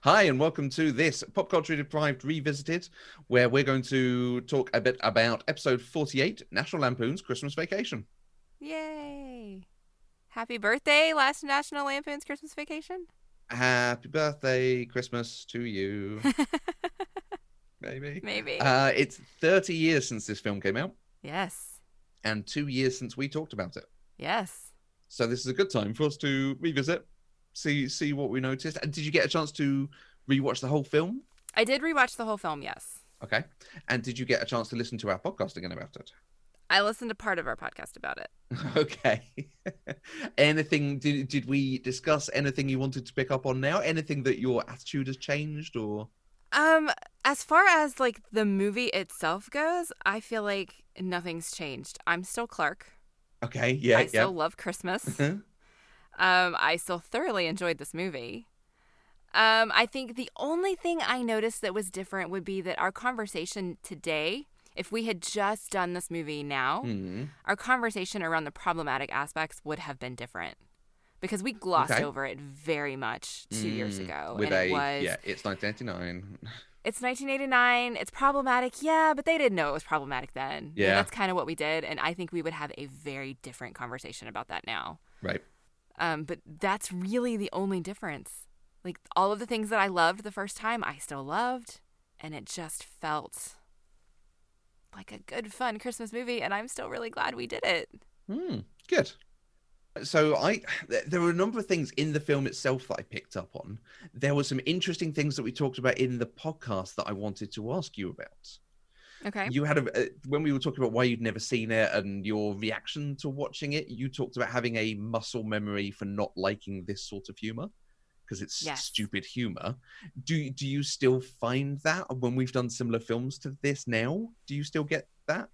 Hi, and welcome to this Pop Culture Deprived Revisited, where we're going to talk a bit about episode 48 National Lampoon's Christmas Vacation. Yay! Happy birthday, last National Lampoon's Christmas Vacation. Happy birthday, Christmas to you. Maybe. Maybe. Uh, it's 30 years since this film came out, yes. and two years since we talked about it. Yes. So this is a good time for us to revisit, see see what we noticed. And did you get a chance to rewatch the whole film? I did rewatch the whole film, yes. Okay. And did you get a chance to listen to our podcast again about it? I listened to part of our podcast about it. Okay. anything did did we discuss anything you wanted to pick up on now? Anything that your attitude has changed or Um, as far as like the movie itself goes, I feel like nothing's changed. I'm still Clark. Okay, yeah, I yeah. still love Christmas. Um, I still thoroughly enjoyed this movie. Um, I think the only thing I noticed that was different would be that our conversation today, if we had just done this movie now, Hmm. our conversation around the problematic aspects would have been different because we glossed Okay. over it very much two years Mm, ago, With and a it was yeah, it's 1989. it's 1989. It's problematic, yeah, but they didn't know it was problematic then. And Yeah. that's kind of what we did, and I think we would have a very different conversation about that now. Right. Um, but that's really the only difference. Like all of the things that I loved the first time, I still loved, and it just felt like a good, fun Christmas movie, and I'm still really glad we did it. Hmm. Good. So I th- there were a number of things in the film itself that I picked up on. There were some interesting things that we talked about in the podcast that I wanted to ask you about. Okay. You had a uh, when we were talking about why you'd never seen it and your reaction to watching it. You talked about having a muscle memory for not liking this sort of humor because it's Yes. stupid humor. Do do you still find that when we've done similar films to this now? Do you still get that?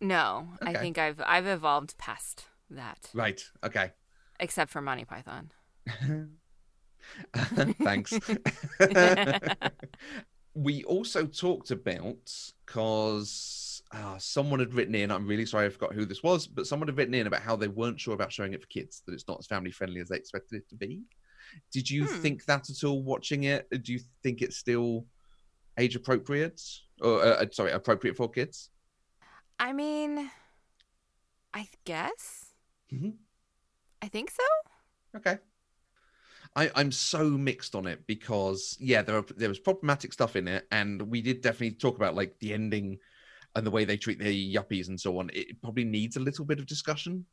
No, I think I've I've evolved past that, Right. Okay. except for Monty Python. Thanks. we also talked about because uh, someone had written in. I'm really sorry, I forgot who this was, but someone had written in about how they weren't sure about showing it for kids. That it's not as family friendly as they expected it to be. Did you Hmm. think that at all? Watching it, do you think it's still age appropriate or uh, uh, sorry, appropriate for kids? I mean, I guess. Mhm. I think so. Okay. I, I'm so mixed on it because yeah, there are there was problematic stuff in it, and we did definitely talk about like the ending and the way they treat the yuppies and so on. It probably needs a little bit of discussion,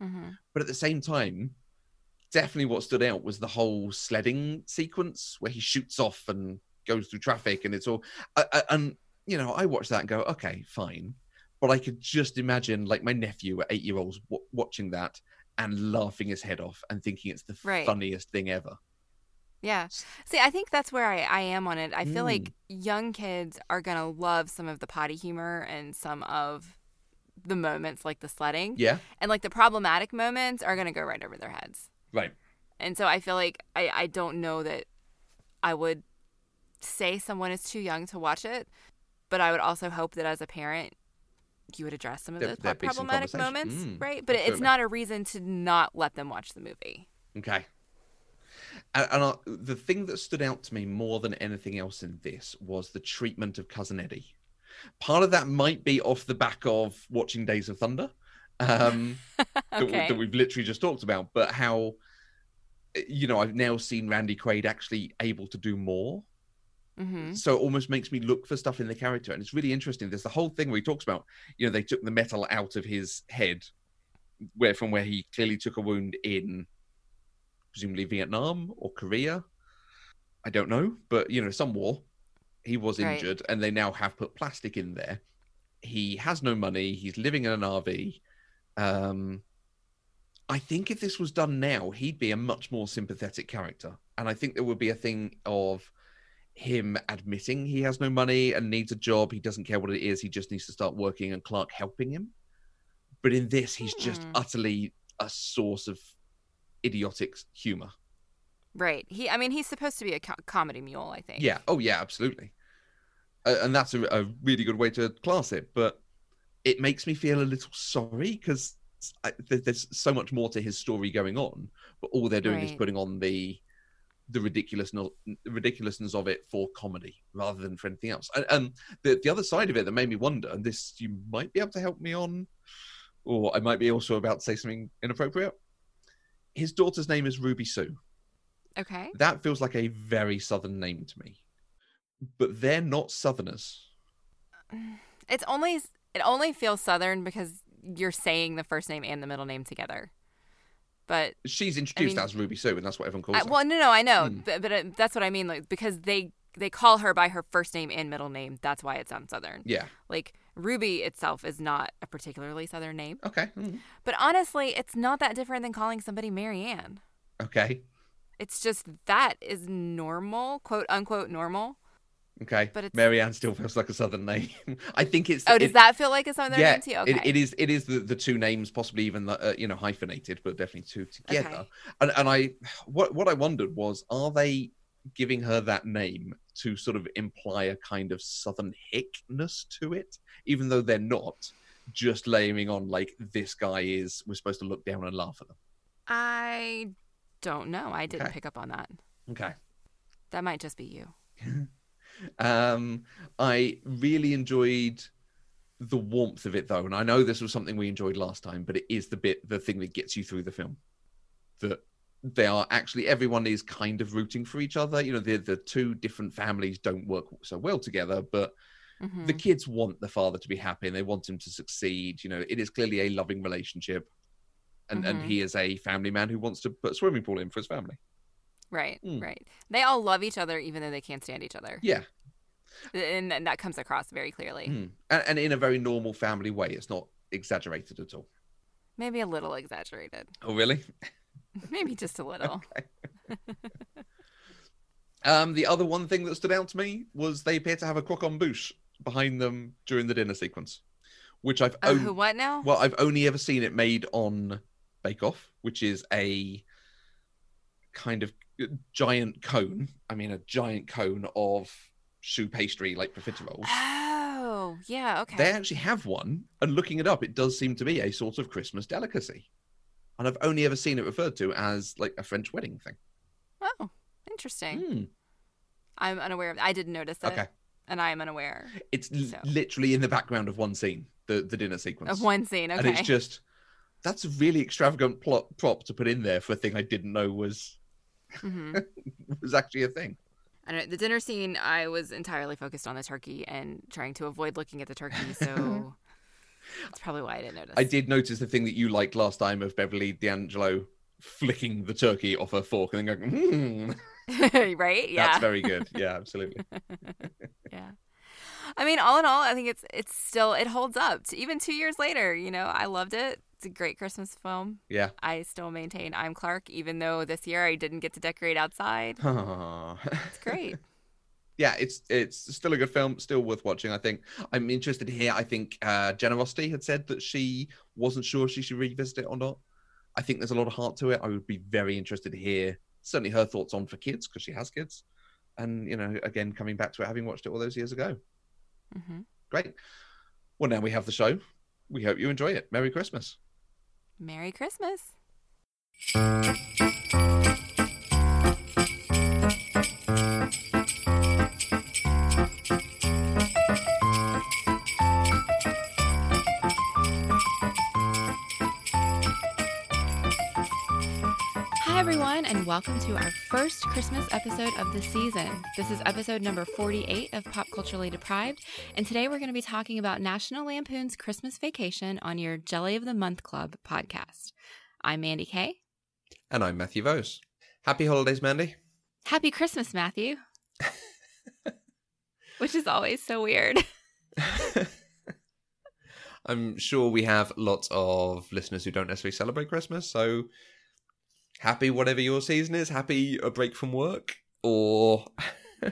hmm but at the same time, definitely what stood out was the whole sledding sequence where he shoots off and goes through traffic, and it's all I, I, and you know I watched that and go okay fine, but I could just imagine like my nephew at eight year olds w- watching that and laughing his head off and thinking it's the Right. funniest thing ever. Yeah. See, I think that's where I, I am on it. I feel Mm. like young kids are going to love some of the potty humor and some of the moments like the sledding. Yeah, And like the problematic moments are going to go right over their heads. right. And so I feel like I, I don't know that I would say someone is too young to watch it, but I would also hope that as a parent, you would address some of those there'd problematic moments, Mm, right? But it's not a reason to not let them watch the movie. Okay. And, and I, the thing that stood out to me more than anything else in this was the treatment of cousin Eddie. Part of that might be off the back of watching Days of Thunder, um, that, that we've literally just talked about, but how, you know, I've now seen Randy Quaid actually able to do more. Hmm So it almost makes me look for stuff in the character. And it's really interesting. There's the whole thing where he talks about, you know, they took the metal out of his head, where from where he clearly took a wound in presumably Vietnam or Korea. I don't know, but you know, some war. He was Right. injured, and they now have put plastic in there. He has no money. He's living in an RV. Um, I think if this was done now, he'd be a much more sympathetic character, and I think there would be a thing of him admitting he has no money and needs a job. He doesn't care what it is. He just needs to start working, and Clark helping him. But in this, he's just Hmm. utterly a source of idiotic humor. Right. He. I mean, he's supposed to be a co- comedy mule. I think. Yeah. Oh, yeah. Absolutely. Uh, and that's a, a really good way to class it. But it makes me feel a little sorry because there's so much more to his story going on. But all they're doing is putting on the the ridiculousness ridiculousness of it for comedy rather than for anything else. And, and the the other side of it that made me wonder, and this you might be able to help me on, or I might be also about to say something inappropriate. His daughter's name is Ruby Sue. Okay. That feels like a very southern name to me, but they're not Southerners. It's only it only feels southern because you're saying the first name and the middle name together. But She's introduced mean- as Ruby Sue, and that's what everyone calls I, her. well, no, no, I know, Hmm. but, but uh, that's what I mean. Like because they they call her by her first name and middle name. That's why it sounds southern. Yeah. Like Ruby itself is not a particularly southern name. Okay. Mm. But honestly, it's not that different than calling somebody Marianne. Okay. It's just that is normal, quote unquote normal. Okay. But it's- Marianne still feels like a southern name. I think it's. Oh, does it- that feel like a southern yeah, name to you? Okay. it, it is. It is the, the two names, possibly even the, uh, you know hyphenated, but definitely two together. Okay. And, and I, what what I wondered was, are they giving her that name to sort of imply a kind of southern hickness to it, even though they're not, just laying on like this guy is. We're supposed to look down and laugh at them. I don't know. I didn't Okay. pick up on that. Okay. That might just be you. Um, I really enjoyed the warmth of it, though, and I know this was something we enjoyed last time, but it is the bit, the thing that gets you through the film. That they are actually everyone is kind of rooting for each other. You know, the the two different families don't work so well together, but Mhm. the kids want the father to be happy and they want him to succeed. You know, it is clearly a loving relationship, and and Mhm. he is a family man who wants to put a swimming pool in for his family. Right, Mm. right. They all love each other even though they can't stand each other. Yeah, And, and that comes across very clearly. Mm. and, and in a very normal family way. It's not exaggerated at all. Maybe a little exaggerated. Oh, really? Maybe just a little. Um, the other one thing that stood out to me was they appear to have a croquembouche behind them during the dinner sequence, which I've Oh, on- what now? well, I've only ever seen it made on Bake Off, which is a kind of giant cone. I mean, a giant cone of choux pastry like profiteroles. Oh, yeah, okay. They actually have one, and looking it up, it does seem to be a sort of Christmas delicacy. And I've only ever seen it referred to as like a French wedding thing. Oh, interesting. Hmm. I'm unaware of I didn't notice it. Okay. And I am unaware It's l- So. literally in the background of one scene, the the dinner sequence. of one scene. Okay. And it's just that's a really extravagant plot prop to put in there for a thing I didn't know was hmm was actually a thing. I don't know. The dinner scene, I was entirely focused on the turkey and trying to avoid looking at the turkey. So that's probably why I didn't notice. I did notice the thing that you liked last time of Beverly D'Angelo flicking the turkey off her fork and then going, hmm, right? Yeah. that's very good. Yeah, absolutely. yeah. I mean, all in all, I think it's it's still it holds up. Even two years later, you know, I loved it. It's a great Christmas film. Yeah. I still maintain I'm Clark, even though this year I didn't get to decorate outside. It's great. yeah, it's it's still a good film, still worth watching. I think I'm interested here. I think uh, Generosity had said that she wasn't sure she should revisit it or not. I think there's a lot of heart to it. I would be very interested to hear certainly her thoughts on for kids because she has kids, and you know, again coming back to it, having watched it all those years ago. hmm Great. Well, now we have the show. We hope you enjoy it. Merry Christmas. Merry Christmas. Welcome to our first Christmas episode of the season. This is episode number 48 of Pop Culturally Deprived, and today we're going to be talking about National Lampoon's Christmas Vacation on your Jelly of the Month Club podcast. I'm Mandy Kay. And I'm Matthew Vose. Happy holidays, Mandy. Happy Christmas, Matthew. Which is always so weird. I'm sure we have lots of listeners who don't necessarily celebrate Christmas, so happy whatever your season is. Happy a break from work, or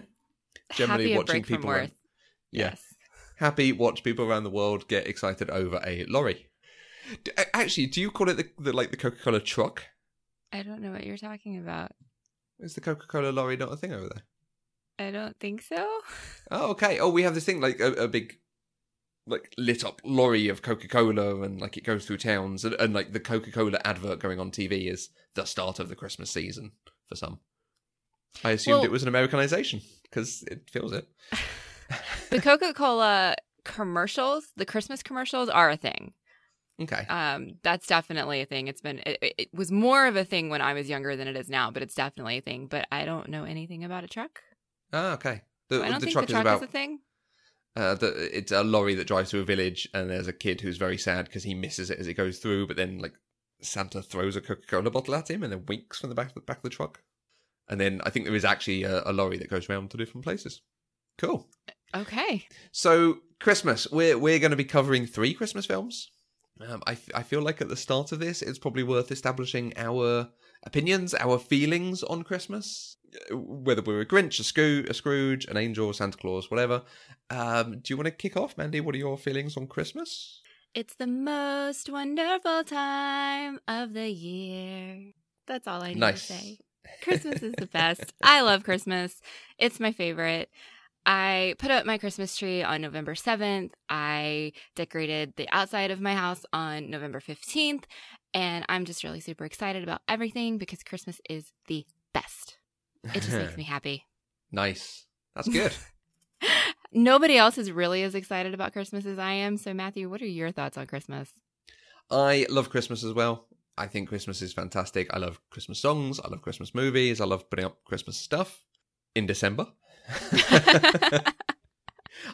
generally Happy watching people. work. around- yeah, Yes. happy watch people around the world get excited over a lorry. D- Actually, do you call it the, the like the Coca Cola truck? I don't know what you're talking about. Is the Coca Cola lorry not a thing over there? I don't think so. Oh, okay. Oh, we have this thing like a, a big, like lit up lorry of Coca Cola, and like it goes through towns, and, and like the Coca Cola advert going on TV is the start of the Christmas season for some. I assumed Well- it was an Americanization because it feels it. The Coca Cola commercials, the Christmas commercials, are a thing. Okay. Um, that's definitely a thing. It's been it, it- was more of a thing when I was younger than it is now, but it's definitely a thing. But I don't know anything about a truck. Ah, okay. The, So I don't the think truck the is truck about is a thing. Uh, the, it's a lorry that drives through a village, and there's a kid who's very sad because he misses it as it goes through. But then, like Santa throws a Coca Cola bottle at him, and then winks from the back of the back of the truck. And then I think there is actually a, a lorry that goes around to different places. Cool. Okay. So Christmas, we're we're going to be covering three Christmas films. Um, I, f- I feel like at the start of this, it's probably worth establishing our opinions, our feelings on Christmas, whether we're a Grinch, a, Scroo- a Scrooge, an Angel, Santa Claus, whatever. Um, do you want to kick off, Mandy? What are your feelings on Christmas? It's the most wonderful time of the year. That's all I need Nice. to say. Christmas is the best. I love Christmas. It's my favorite. I put up my Christmas tree on November 7th. I decorated the outside of my house on November 15th. And I'm just really super excited about everything because Christmas is the best. It just makes me happy. nice. That's good. Nobody else is really as excited about Christmas as I am. So, Matthew, what are your thoughts on Christmas? I love Christmas as well. I think Christmas is fantastic. I love Christmas songs. I love Christmas movies. I love putting up Christmas stuff in December.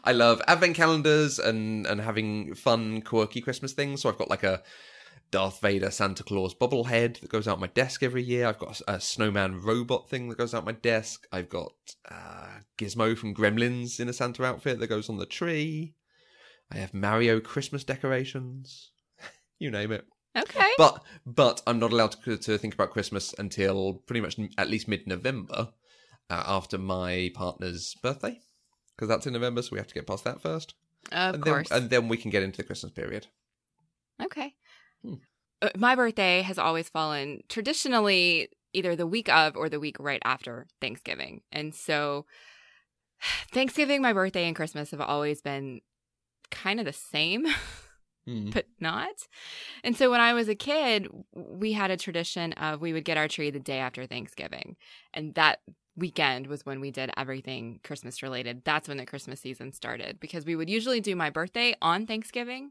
I love advent calendars and and having fun, quirky Christmas things. So I've got like a Darth Vader Santa Claus bobblehead that goes out my desk every year. I've got a, a snowman robot thing that goes out my desk. I've got uh, Gizmo from Gremlins in a Santa outfit that goes on the tree. I have Mario Christmas decorations. you name it. Okay. But but I'm not allowed to, to think about Christmas until pretty much at least mid November, uh, after my partner's birthday, because that's in November, so we have to get past that first, Of and course. then and then we can get into the Christmas period. Okay. Hmm. Uh, My birthday has always fallen traditionally either the week of or the week right after Thanksgiving. And so Thanksgiving, my birthday, and Christmas have always been kind of the same, Hmm. but not. And so when I was a kid, we had a tradition of we would get our tree the day after Thanksgiving. And that weekend was when we did everything Christmas related. That's when the Christmas season started because we would usually do my birthday on Thanksgiving.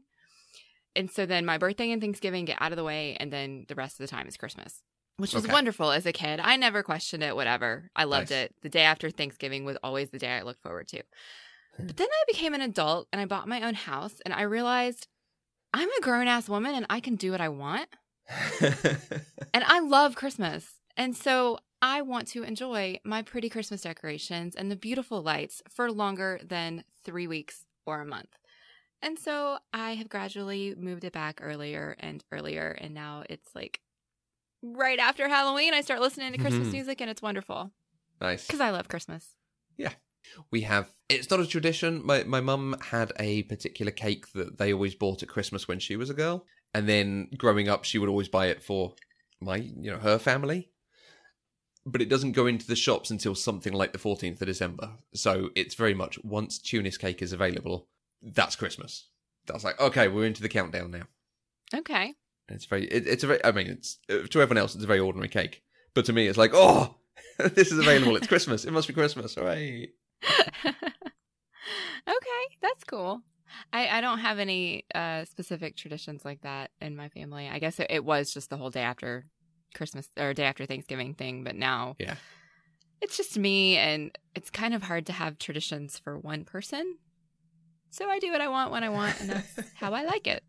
And so then my birthday and Thanksgiving get out of the way, and then the rest of the time is Christmas, which was Okay. wonderful as a kid. I never questioned it, whatever. I loved Nice. it. The day after Thanksgiving was always the day I looked forward to. Hmm. But then I became an adult and I bought my own house, and I realized I'm a grown ass woman and I can do what I want. And I love Christmas. And so I want to enjoy my pretty Christmas decorations and the beautiful lights for longer than three weeks or a month. And so I have gradually moved it back earlier and earlier. And now it's like right after Halloween, I start listening to Christmas Mhm. music and it's wonderful nice. because I love Christmas. Yeah. We have. It's not a tradition. My my mum had a particular cake that they always bought at Christmas when she was a girl, and then growing up, she would always buy it for my, you know, her family. But it doesn't go into the shops until something like the fourteenth of December. So it's very much once Tunis cake is available, that's Christmas. That's like okay, we're into the countdown now. Okay. It's very. It, it's a very. I mean, it's uh, to everyone else, it's a very ordinary cake, but to me, it's like oh. this is available. It's Christmas. It must be Christmas. All right. okay, that's cool. I, I don't have any uh, specific traditions like that in my family. I guess it, it was just the whole day after Christmas or day after Thanksgiving thing, but now Yeah. it's just me, and it's kind of hard to have traditions for one person. So I do what I want when I want, and that's how I like it.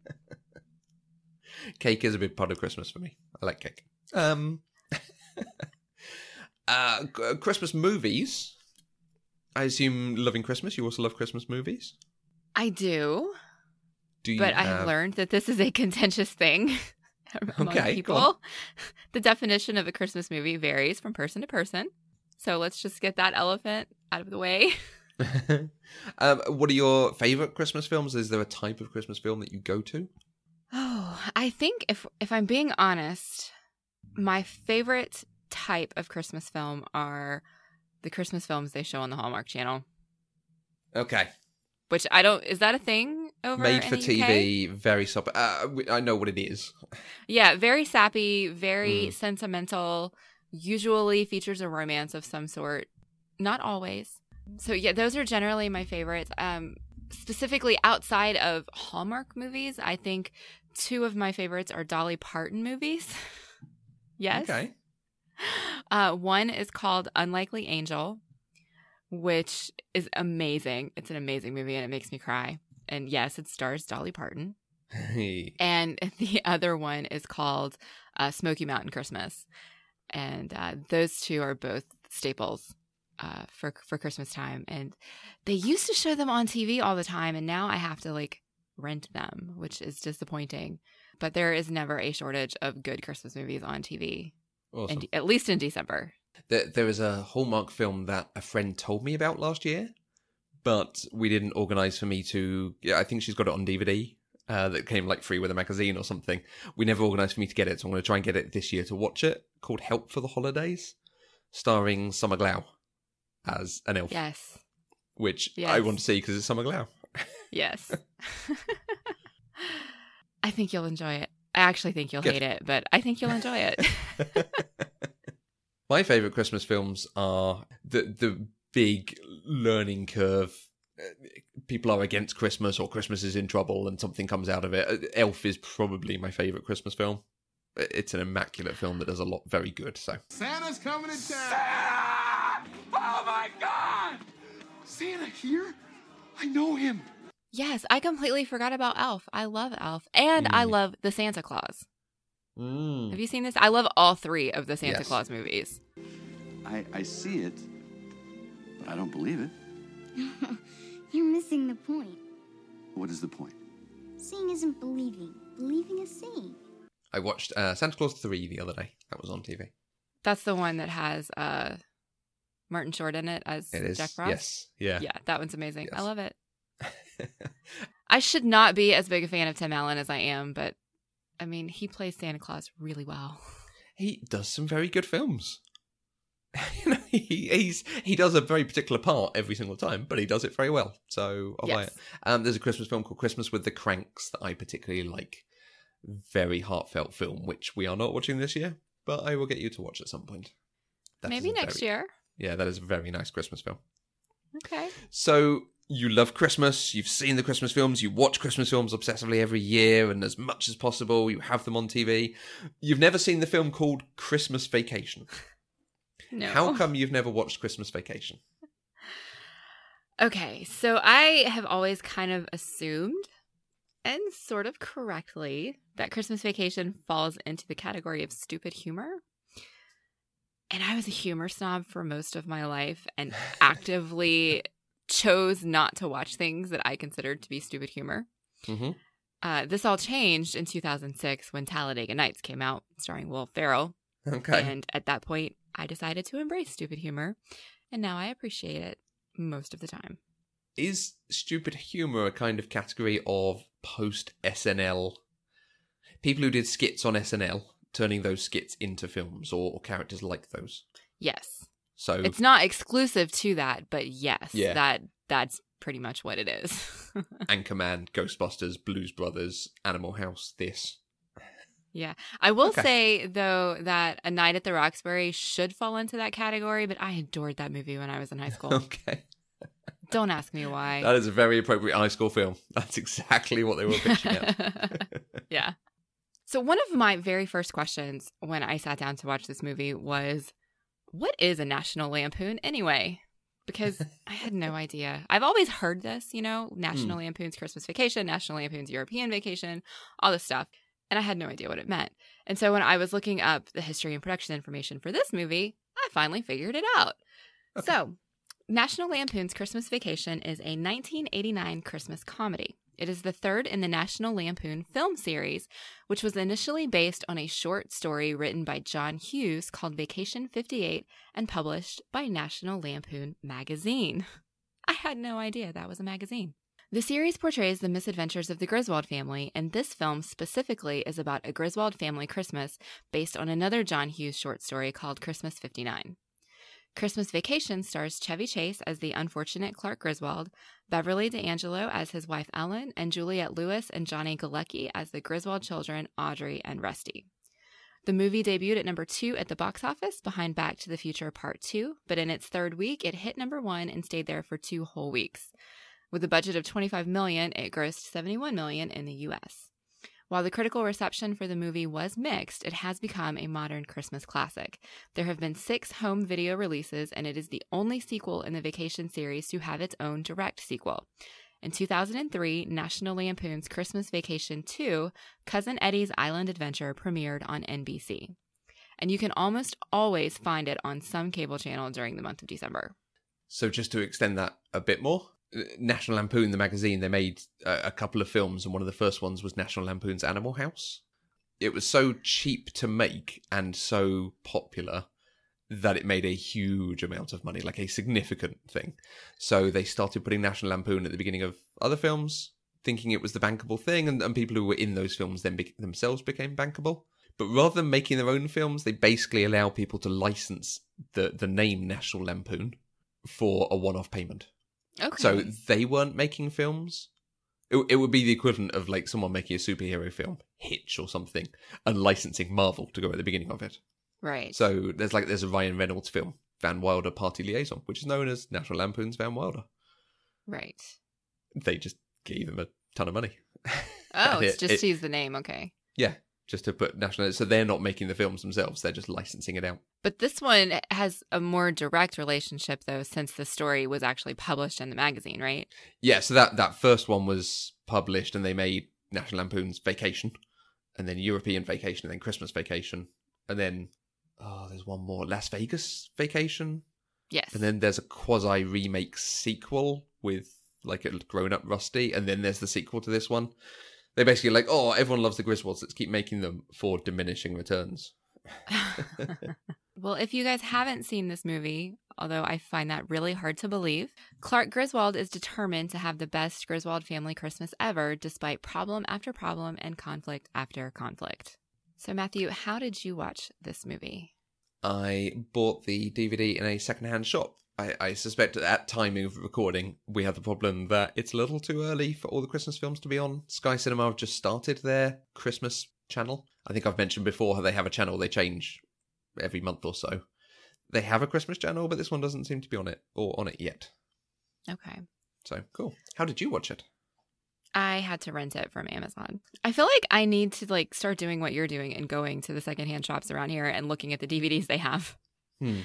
cake is a big part of Christmas for me. I like cake. Um, uh, Christmas movies. I assume loving Christmas. You also love Christmas movies. I do, Do you? but I have learned that this is a contentious thing among Okay, people. The definition of a Christmas movie varies from person to person. So let's just get that elephant out of the way. um, what are your favorite Christmas films? Is there a type of Christmas film that you go to? Oh, I think if if I'm being honest, my favorite type of Christmas film are the Christmas films they show on the Hallmark Channel. Okay, Which I don't is that a thing over made for the UK? TV, very sop. Uh, I know what it is. Yeah, very sappy, very Mm. sentimental, usually features a romance of some sort. Not always. So yeah, those are generally my favorites. Um, specifically outside of Hallmark movies, I think two of my favorites are Dolly Parton movies. yes. Okay. Uh, one is called Unlikely Angel, which is amazing. It's an amazing movie and it makes me cry. And yes, it stars Dolly Parton. Hey. and the other one is called uh, Smoky Mountain Christmas. And uh, those two are both staples uh, for for Christmas time. And they used to show them on TV all the time, and now I have to like rent them, which is disappointing. But there is never a shortage of good Christmas movies on TV, Awesome. in, at least in December. There, there was a Hallmark film that a friend told me about last year, but we didn't organise for me to. Yeah, I think she's got it on DVD. Uh, that came like free with a magazine or something. We never organised for me to get it, so I'm going to try and get it this year to watch it. Called Help for the Holidays, starring Summer Glau as an elf, Yes, which I want to see because it's Summer Glau. yes. I think you'll enjoy it. I actually think you'll Good. hate it, but I think you'll enjoy it. My favourite Christmas films are the the big learning curve. Uh, People are against Christmas, or Christmas is in trouble, and something comes out of it. Uh, Elf is probably my favourite Christmas film. Uh, It's an immaculate film that does a lot very good. So Santa's coming to town. Oh my God! Santa here? I know him. yes, I completely forgot about Elf. I love Elf, and I Mm. love the Santa Claus. Have you seen this? I love all three of the Santa Yes. Claus movies. I, I see it, but I don't believe it. You're missing the point. What is the point? Seeing isn't believing. Believing is seeing. I watched uh, Santa Claus three the other day. That was on TV. That's the one that has uh, Martin Short in it as It Jack Frost. yes, yeah. Yeah, that one's amazing. I love it. I should not be as big a fan of Tim Allen as I am, but I mean, he plays Santa Claus really well. he does some very good films. you know, he, he's he does a very particular part every single time, but he does it very well. So I'll buy it. Um, there's a Christmas film called Christmas with the Cranks that I particularly like. Very heartfelt film, which we are not watching this year, but I will get you to watch at some point. That Maybe next very- year. Yeah, that is a very nice Christmas film. Okay. So you love Christmas, you've seen the Christmas films, you watch Christmas films obsessively every year and as much as possible, you have them on TV. You've never seen the film called Christmas Vacation. No. How come you've never watched Christmas Vacation? Okay, so I have always kind of assumed, and sort of correctly, that Christmas Vacation falls into the category of stupid humor. And I was a humor snob for most of my life and actively chose not to watch things that I considered to be stupid humor. Mm-hmm. Uh, this all changed in 2006 when Talladega Nights came out, starring Will Ferrell. Okay. And at that point, I decided to embrace stupid humor, and now I appreciate it most of the time. Is stupid humor a kind of category of post SNL people who did skits on SNL, turning those skits into films or, or characters like those? Yes. So It's not exclusive to that, but yes, Yeah. that that's pretty much what it is. Anchorman, Ghostbusters, Blues Brothers, Animal House, this. yeah. I will Okay. say though that A Night at the Roxbury should fall into that category, but I adored that movie when I was in high school. Okay. Don't ask me why. That is a very appropriate high school film. That's exactly what they were pitching at. yeah. So one of my very first questions when I sat down to watch this movie was what is a National Lampoon anyway? Because I had no idea. I've always heard this, you know, National hmm. Lampoon's Christmas Vacation, National Lampoon's European Vacation, all this stuff. And I had no idea what it meant. And so when I was looking up the history and production information for this movie, I finally figured it out. So, National Lampoon's Christmas Vacation is a 1989 Christmas comedy. It is the third in the National Lampoon film series, which was initially based on a short story written by John Hughes called Vacation 58 and published by National Lampoon Magazine. I had no idea that was a magazine. The series portrays the misadventures of the Griswold family, and this film specifically is about a Griswold family Christmas based on another John Hughes short story called Christmas 59. Christmas Vacation stars Chevy Chase as the unfortunate Clark Griswold, Beverly D'Angelo as his wife Ellen, and Juliette Lewis and Johnny Galecki as the Griswold children Audrey and Rusty. The movie debuted at number two at the box office behind Back to the Future Part 2, but in its third week, it hit number one and stayed there for two whole weeks. With a budget of 25 million, it grossed 71 million in the US. While the critical reception for the movie was mixed, it has become a modern Christmas classic. There have been six home video releases, and it is the only sequel in the Vacation series to have its own direct sequel. In 2003, National Lampoon's Christmas Vacation 2, Cousin Eddie's Island Adventure premiered on NBC. And you can almost always find it on some cable channel during the month of December. So just to extend that a bit more, National Lampoon, the magazine, they made a, a couple of films, and one of the first ones was National Lampoon's Animal House. It was so cheap to make and so popular that it made a huge amount of money, like a significant thing. So they started putting National Lampoon at the beginning of other films, thinking it was the bankable thing, and, and people who were in those films then be- themselves became bankable. But rather than making their own films, they basically allow people to license the, the name National Lampoon for a one off payment. Okay. So they weren't making films. It, it would be the equivalent of like someone making a superhero film, Hitch or something, and licensing Marvel to go at the beginning of it. right. So there's like there's a Ryan Reynolds film, Van Wilder Party Liaison, which is known as National Lampoon's Van Wilder. right. They just gave him a ton of money. Oh, it's it- just it- to use the name. Okay. yeah, just to put national. So they're not making the films themselves; they're just licensing it out. But this one has a more direct relationship, though, since the story was actually published in the magazine, right? Yeah, so that that first one was published, and they made National Lampoon's Vacation, and then European Vacation, and then Christmas Vacation, and then oh, there's one more Las Vegas Vacation, Yes. and then there's a quasi remake sequel with like a grown up Rusty, and then there's the sequel to this one. They basically like, oh, everyone loves the Griswolds. Let's keep making them for diminishing returns. well, if you guys haven't seen this movie, although I find that really hard to believe, Clark Griswold is determined to have the best Griswold family Christmas ever, despite problem after problem and conflict after conflict. So, Matthew, how did you watch this movie? I bought the DVD in a secondhand shop. I, I suspect at timing of recording, we have the problem that it's a little too early for all the Christmas films to be on. Sky Cinema have just started their Christmas channel. I think I've mentioned before how they have a channel they change every month or so. They have a Christmas channel, but this one doesn't seem to be on it or on it yet. Okay. So cool. How did you watch it? I had to rent it from Amazon. I feel like I need to like start doing what you're doing and going to the secondhand shops around here and looking at the DVDs they have. Hmm.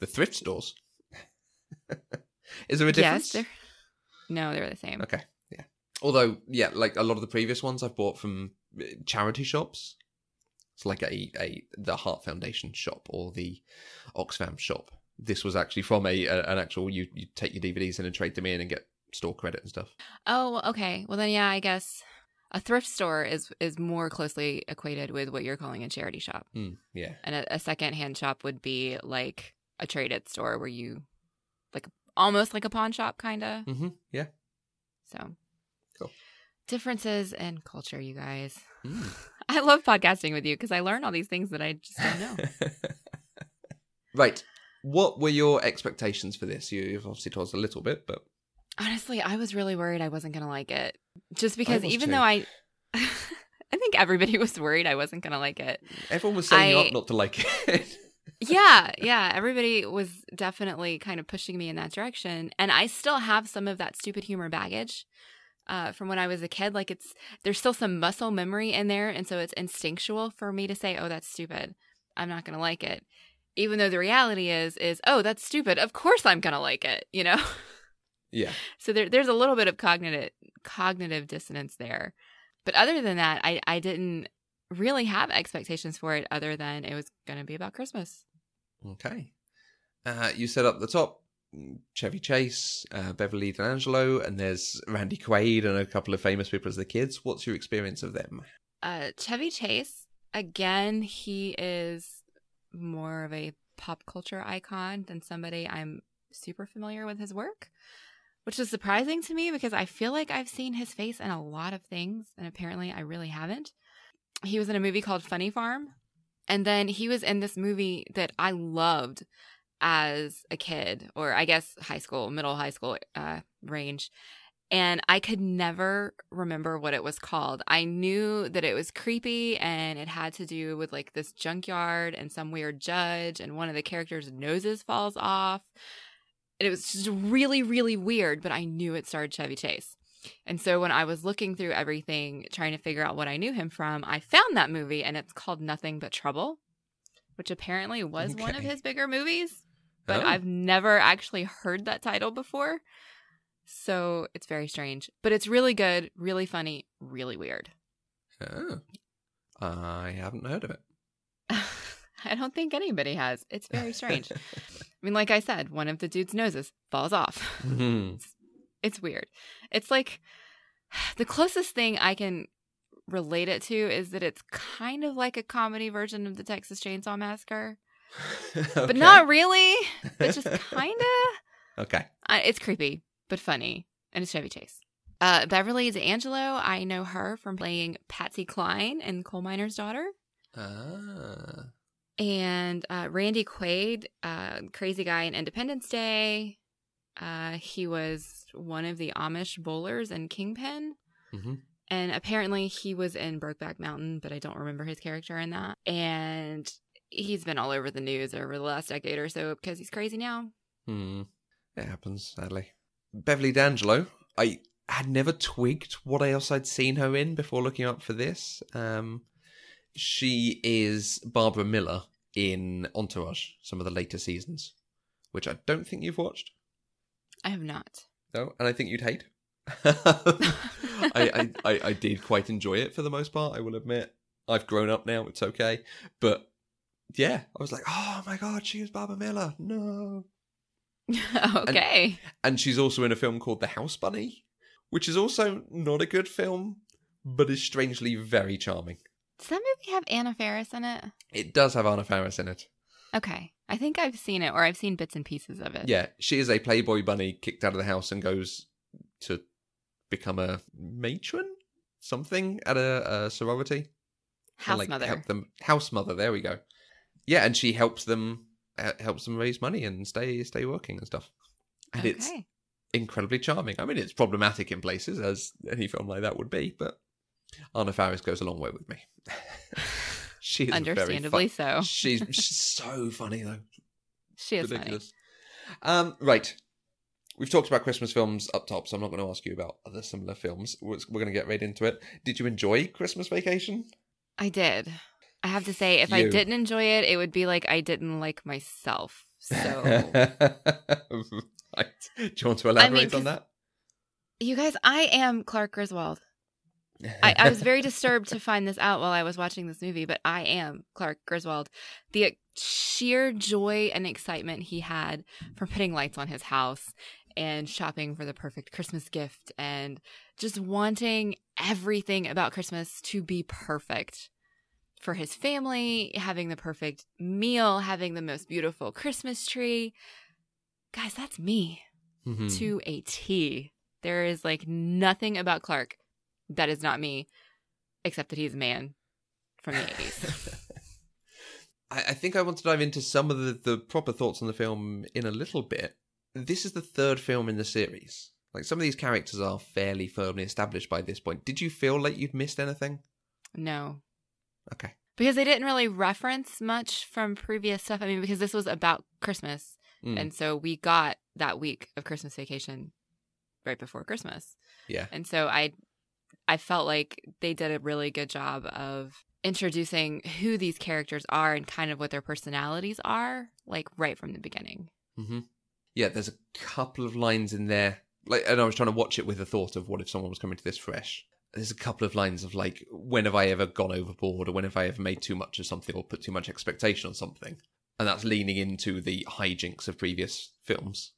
The thrift stores. Is there a difference? Yes, they're no, they're the same. Okay, yeah. Although, yeah, like a lot of the previous ones I've bought from uh, charity shops. It's like a, a the Heart Foundation shop or the Oxfam shop. This was actually from a, a an actual you you take your DVDs in and trade them in and get store credit and stuff. Oh, okay. Well then, yeah, I guess a thrift store is is more closely equated with what you're calling a charity shop, Hmm, yeah. and a, a secondhand shop would be like a traded store where you like almost like a pawn shop, kind of. Mm-hmm. Yeah. So, Cool. differences in culture, you guys. Mm. I love podcasting with you because I learn all these things that I just don't know. right. What were your expectations for this? You- You've obviously told us a little bit, but Honestly, I was really worried I wasn't gonna like it, just because even too. though I, I think everybody was worried I wasn't gonna like it. everyone was you I- up not to like it. Yeah, yeah. Everybody was definitely kind of pushing me in that direction. And I still have some of that stupid humor baggage uh, from when I was a kid. Like it's, there's still some muscle memory in there. And so it's instinctual for me to say, oh, that's stupid. I'm not going to like it. Even though the reality is, is, oh, that's stupid. Of course I'm going to like it, you know? yeah. so there, there's a little bit of cognitive, cognitive dissonance there. But other than that, I, I didn't really have expectations for it other than it was going to be about Christmas. Okay. Uh, you set up the top mm, Chevy Chase, uh, Beverly D'Angelo, and there's Randy Quaid and a couple of famous people as the kids. What's your experience of them? uh Chevy Chase again he is more of a pop culture icon than somebody I'm super familiar with his work which is surprising to me because I feel like I've seen his face in a lot of things and apparently I really haven't he was in a movie called Funny Farm and then he was in this movie that I loved as a kid or I guess high school middle high school uh range and I could never remember what it was called. I knew that it was creepy and it had to do with like this junkyard and some weird judge, and one of the characters' noses falls off. And it was just really, really weird, but I knew it starred Chevy Chase. And so when I was looking through everything, trying to figure out what I knew him from, I found that movie and it's called Nothing But Trouble, which apparently was one of his bigger movies, but Oh. I've never actually heard that title before. So it's very strange, but it's really good, really funny, really weird. Oh. I haven't heard of it. I don't think anybody has. It's very strange. I mean, like I said, one of the dude's noses falls off. Mhm. It's weird. It's like the closest thing I can relate it to is that it's kind of like a comedy version of the Texas Chainsaw Massacre, but not really. But just kind of. Okay. Uh, it's creepy, but funny, and it's Chevy Chase. Uh, Beverly D'Angelo, I know her from playing Patsy Cline in Coal Miner's Daughter. Ah. And uh, Randy Quaid, uh, crazy guy in Independence Day. Uh, he was one of the Amish bowlers in Kingpin. hmm And apparently he was in Brokeback Mountain, but I don't remember his character in that. And he's been all over the news over the last decade or so because he's crazy now. Hmm. It happens, sadly. Beverly D'Angelo, I had never twigged what else I'd seen her in before looking up for this. Um, she is Barbara Miller in Entourage, some of the later seasons, which I don't think you've watched. I have not. No, and I think you'd hate. I, I, I, I did quite enjoy it for the most part, I will admit. I've grown up now, it's okay. But yeah, I was like, oh my god, she was Barbara Miller. No. okay. And she's also in a film called The House Bunny, which is also not a good film, but is strangely very charming. Does that movie have Anna Faris in it? It does have Anna Faris in it. Okay. I think I've seen it or I've seen bits and pieces of it. Yeah, she is a Playboy bunny kicked out of the house and goes to become a matron, something at a, a sorority. House like, mother. Help them, house mother. There we go. Yeah, and she helps them, uh, helps them raise money and stay stay working and stuff. And it's incredibly charming. I mean, it's problematic in places, as any film like that would be, but Anna Faris goes a long way with me. she is Understandably fun- so. She's, she's so funny though. She is funny. Ridiculous. Um, right. We've talked about Christmas films up top, so I'm not going to ask you about other similar films. We're, we're going to get right into it. Did you enjoy Christmas Vacation? I did. I have to say, if I didn't enjoy it, it would be like I didn't like myself. So, right. Do you want to elaborate on that? you guys, I am Clark Griswold. I, I was very disturbed to find this out while I was watching this movie, but I am Clark Griswold. The sheer joy and excitement he had from putting lights on his house and shopping for the perfect Christmas gift and just wanting everything about Christmas to be perfect for his family, having the perfect meal, having the most beautiful Christmas tree. Guys, that's me Mhm. to a T. There is like nothing about Clark that is not me, except that he's a man from the 80s. I, I think I want to dive into some of the, the proper thoughts on the film in a little bit. This is the third film in the series. Like some of these characters are fairly firmly established by this point. Did you feel like you'd missed anything? no. Okay. Because they didn't really reference much from previous stuff. I mean, because this was about Christmas. Mm, And so we got that week of Christmas vacation right before Christmas. yeah. And so I I felt like they did a really good job of introducing who these characters are and kind of what their personalities are, like right from the beginning. hmm Yeah, there's a couple of lines in there. Like, and I was trying to watch it with the thought of what if someone was coming to this fresh. There's a couple of lines of like, when have I ever gone overboard, or when have I ever made too much of something, or put too much expectation on something, and that's leaning into the hijinks of previous films.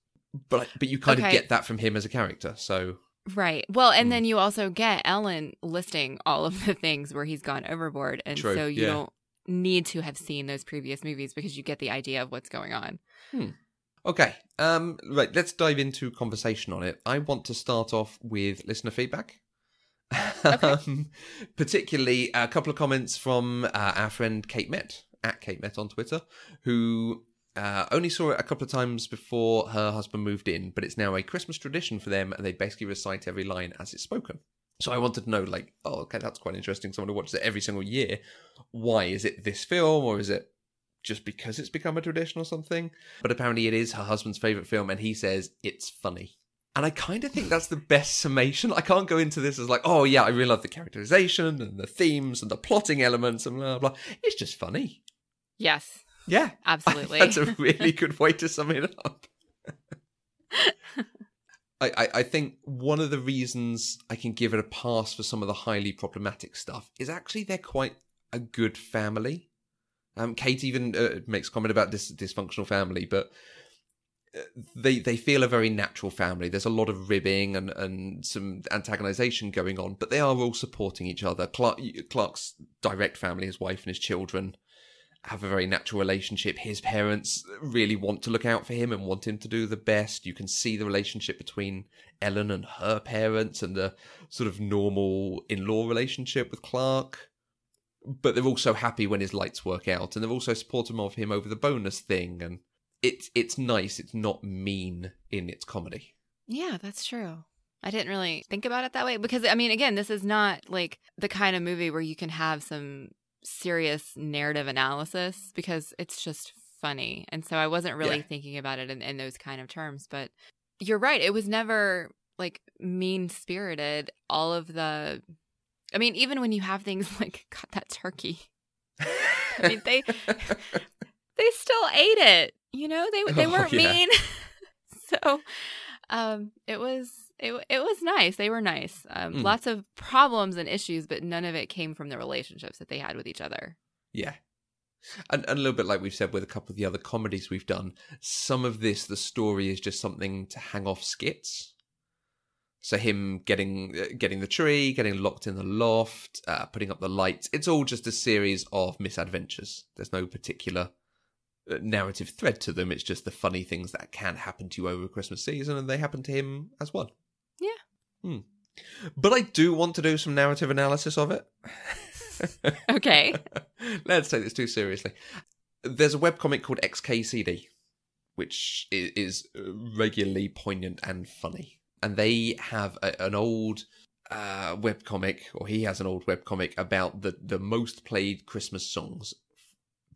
But but you kind of get that from him as a character. So Right. Well, and Mm. then you also get Ellen listing all of the things where he's gone overboard. And True, so you yeah. don't need to have seen those previous movies because you get the idea of what's going on. okay, um, right, let's dive into conversation on it. I want to start off with listener feedback. um, particularly a couple of comments from uh, our friend Kate Met at Kate Met on Twitter, who Uh, only saw it a couple of times before her husband moved in, but it's now a Christmas tradition for them, and they basically recite every line as it's spoken. So I wanted to know, like, oh, okay, that's quite interesting. Someone who watches it every single year. Why is it this film, or is it just because it's become a tradition or something? But apparently, it is her husband's favorite film, and he says it's funny. And I kind of think that's the best summation. I can't go into this as like, oh yeah, I really love the characterization and the themes and the plotting elements and blah blah. It's just funny. Yes, Yeah, absolutely. that's a really good way to sum it up. I, I, I think one of the reasons I can give it a pass for some of the highly problematic stuff is actually they're quite a good family. Um, Kate even uh, makes comment about this dysfunctional family, but uh, they they feel a very natural family. There's a lot of ribbing and, and some antagonization going on, but they are all supporting each other. Clark, Clark's direct family, his wife and his children, have a very natural relationship. His parents really want to look out for him and want him to do the best. You can see the relationship between Ellen and her parents and the sort of normal in law relationship with Clark. But they're also happy when his lights work out, and they're also supportive of him over the bonus thing. And it's it's nice. It's not mean in its comedy. Yeah, that's true. I didn't really think about it that way because I mean, again, this is not like the kind of movie where you can have some serious narrative analysis because it's just funny. And so I wasn't really Yeah. thinking about it in, in those kind of terms. But you're right. It was never like mean spirited. All of the, I mean, even when you have things like, God, that turkey, I mean, they, they still ate it. You know, they, they Oh, weren't yeah. mean. so um, it was, it, it was nice. They were nice. Um, Mm. Lots of problems and issues, but none of it came from the relationships that they had with each other. Yeah. And, and a little bit like we've said with a couple of the other comedies we've done, some of this, the story is just something to hang off skits. So him getting uh, getting the tree, getting locked in the loft, uh, putting up the lights. It's all just a series of misadventures. There's no particular uh, narrative thread to them. It's just the funny things that can happen to you over Christmas season, and they happen to him as well. Hmm. But I do want to do some narrative analysis of it. Okay. Let's take this too seriously. There's a webcomic called XKCD, which is regularly poignant and funny. And they have a, an old uh, webcomic, or he has an old webcomic about the, the most played Christmas songs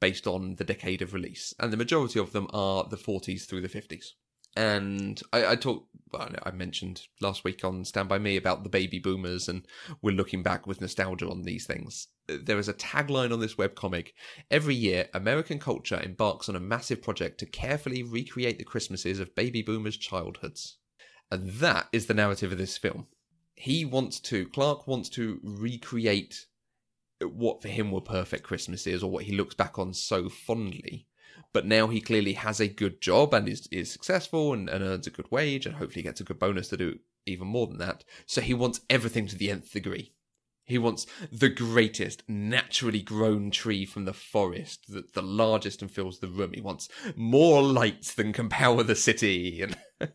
based on the decade of release. And the majority of them are the 40s through the 50s. And I, I talked, I mentioned last week on Stand By Me about the baby boomers, and we're looking back with nostalgia on these things. There is a tagline on this webcomic Every year, American culture embarks on a massive project to carefully recreate the Christmases of baby boomers' childhoods. And that is the narrative of this film. He wants to, Clark wants to recreate what for him were perfect Christmases or what he looks back on so fondly. But now he clearly has a good job and is, is successful and, and earns a good wage and hopefully gets a good bonus to do even more than that. So he wants everything to the nth degree. He wants the greatest naturally grown tree from the forest, the, the largest and fills the room. He wants more lights than can power the city, and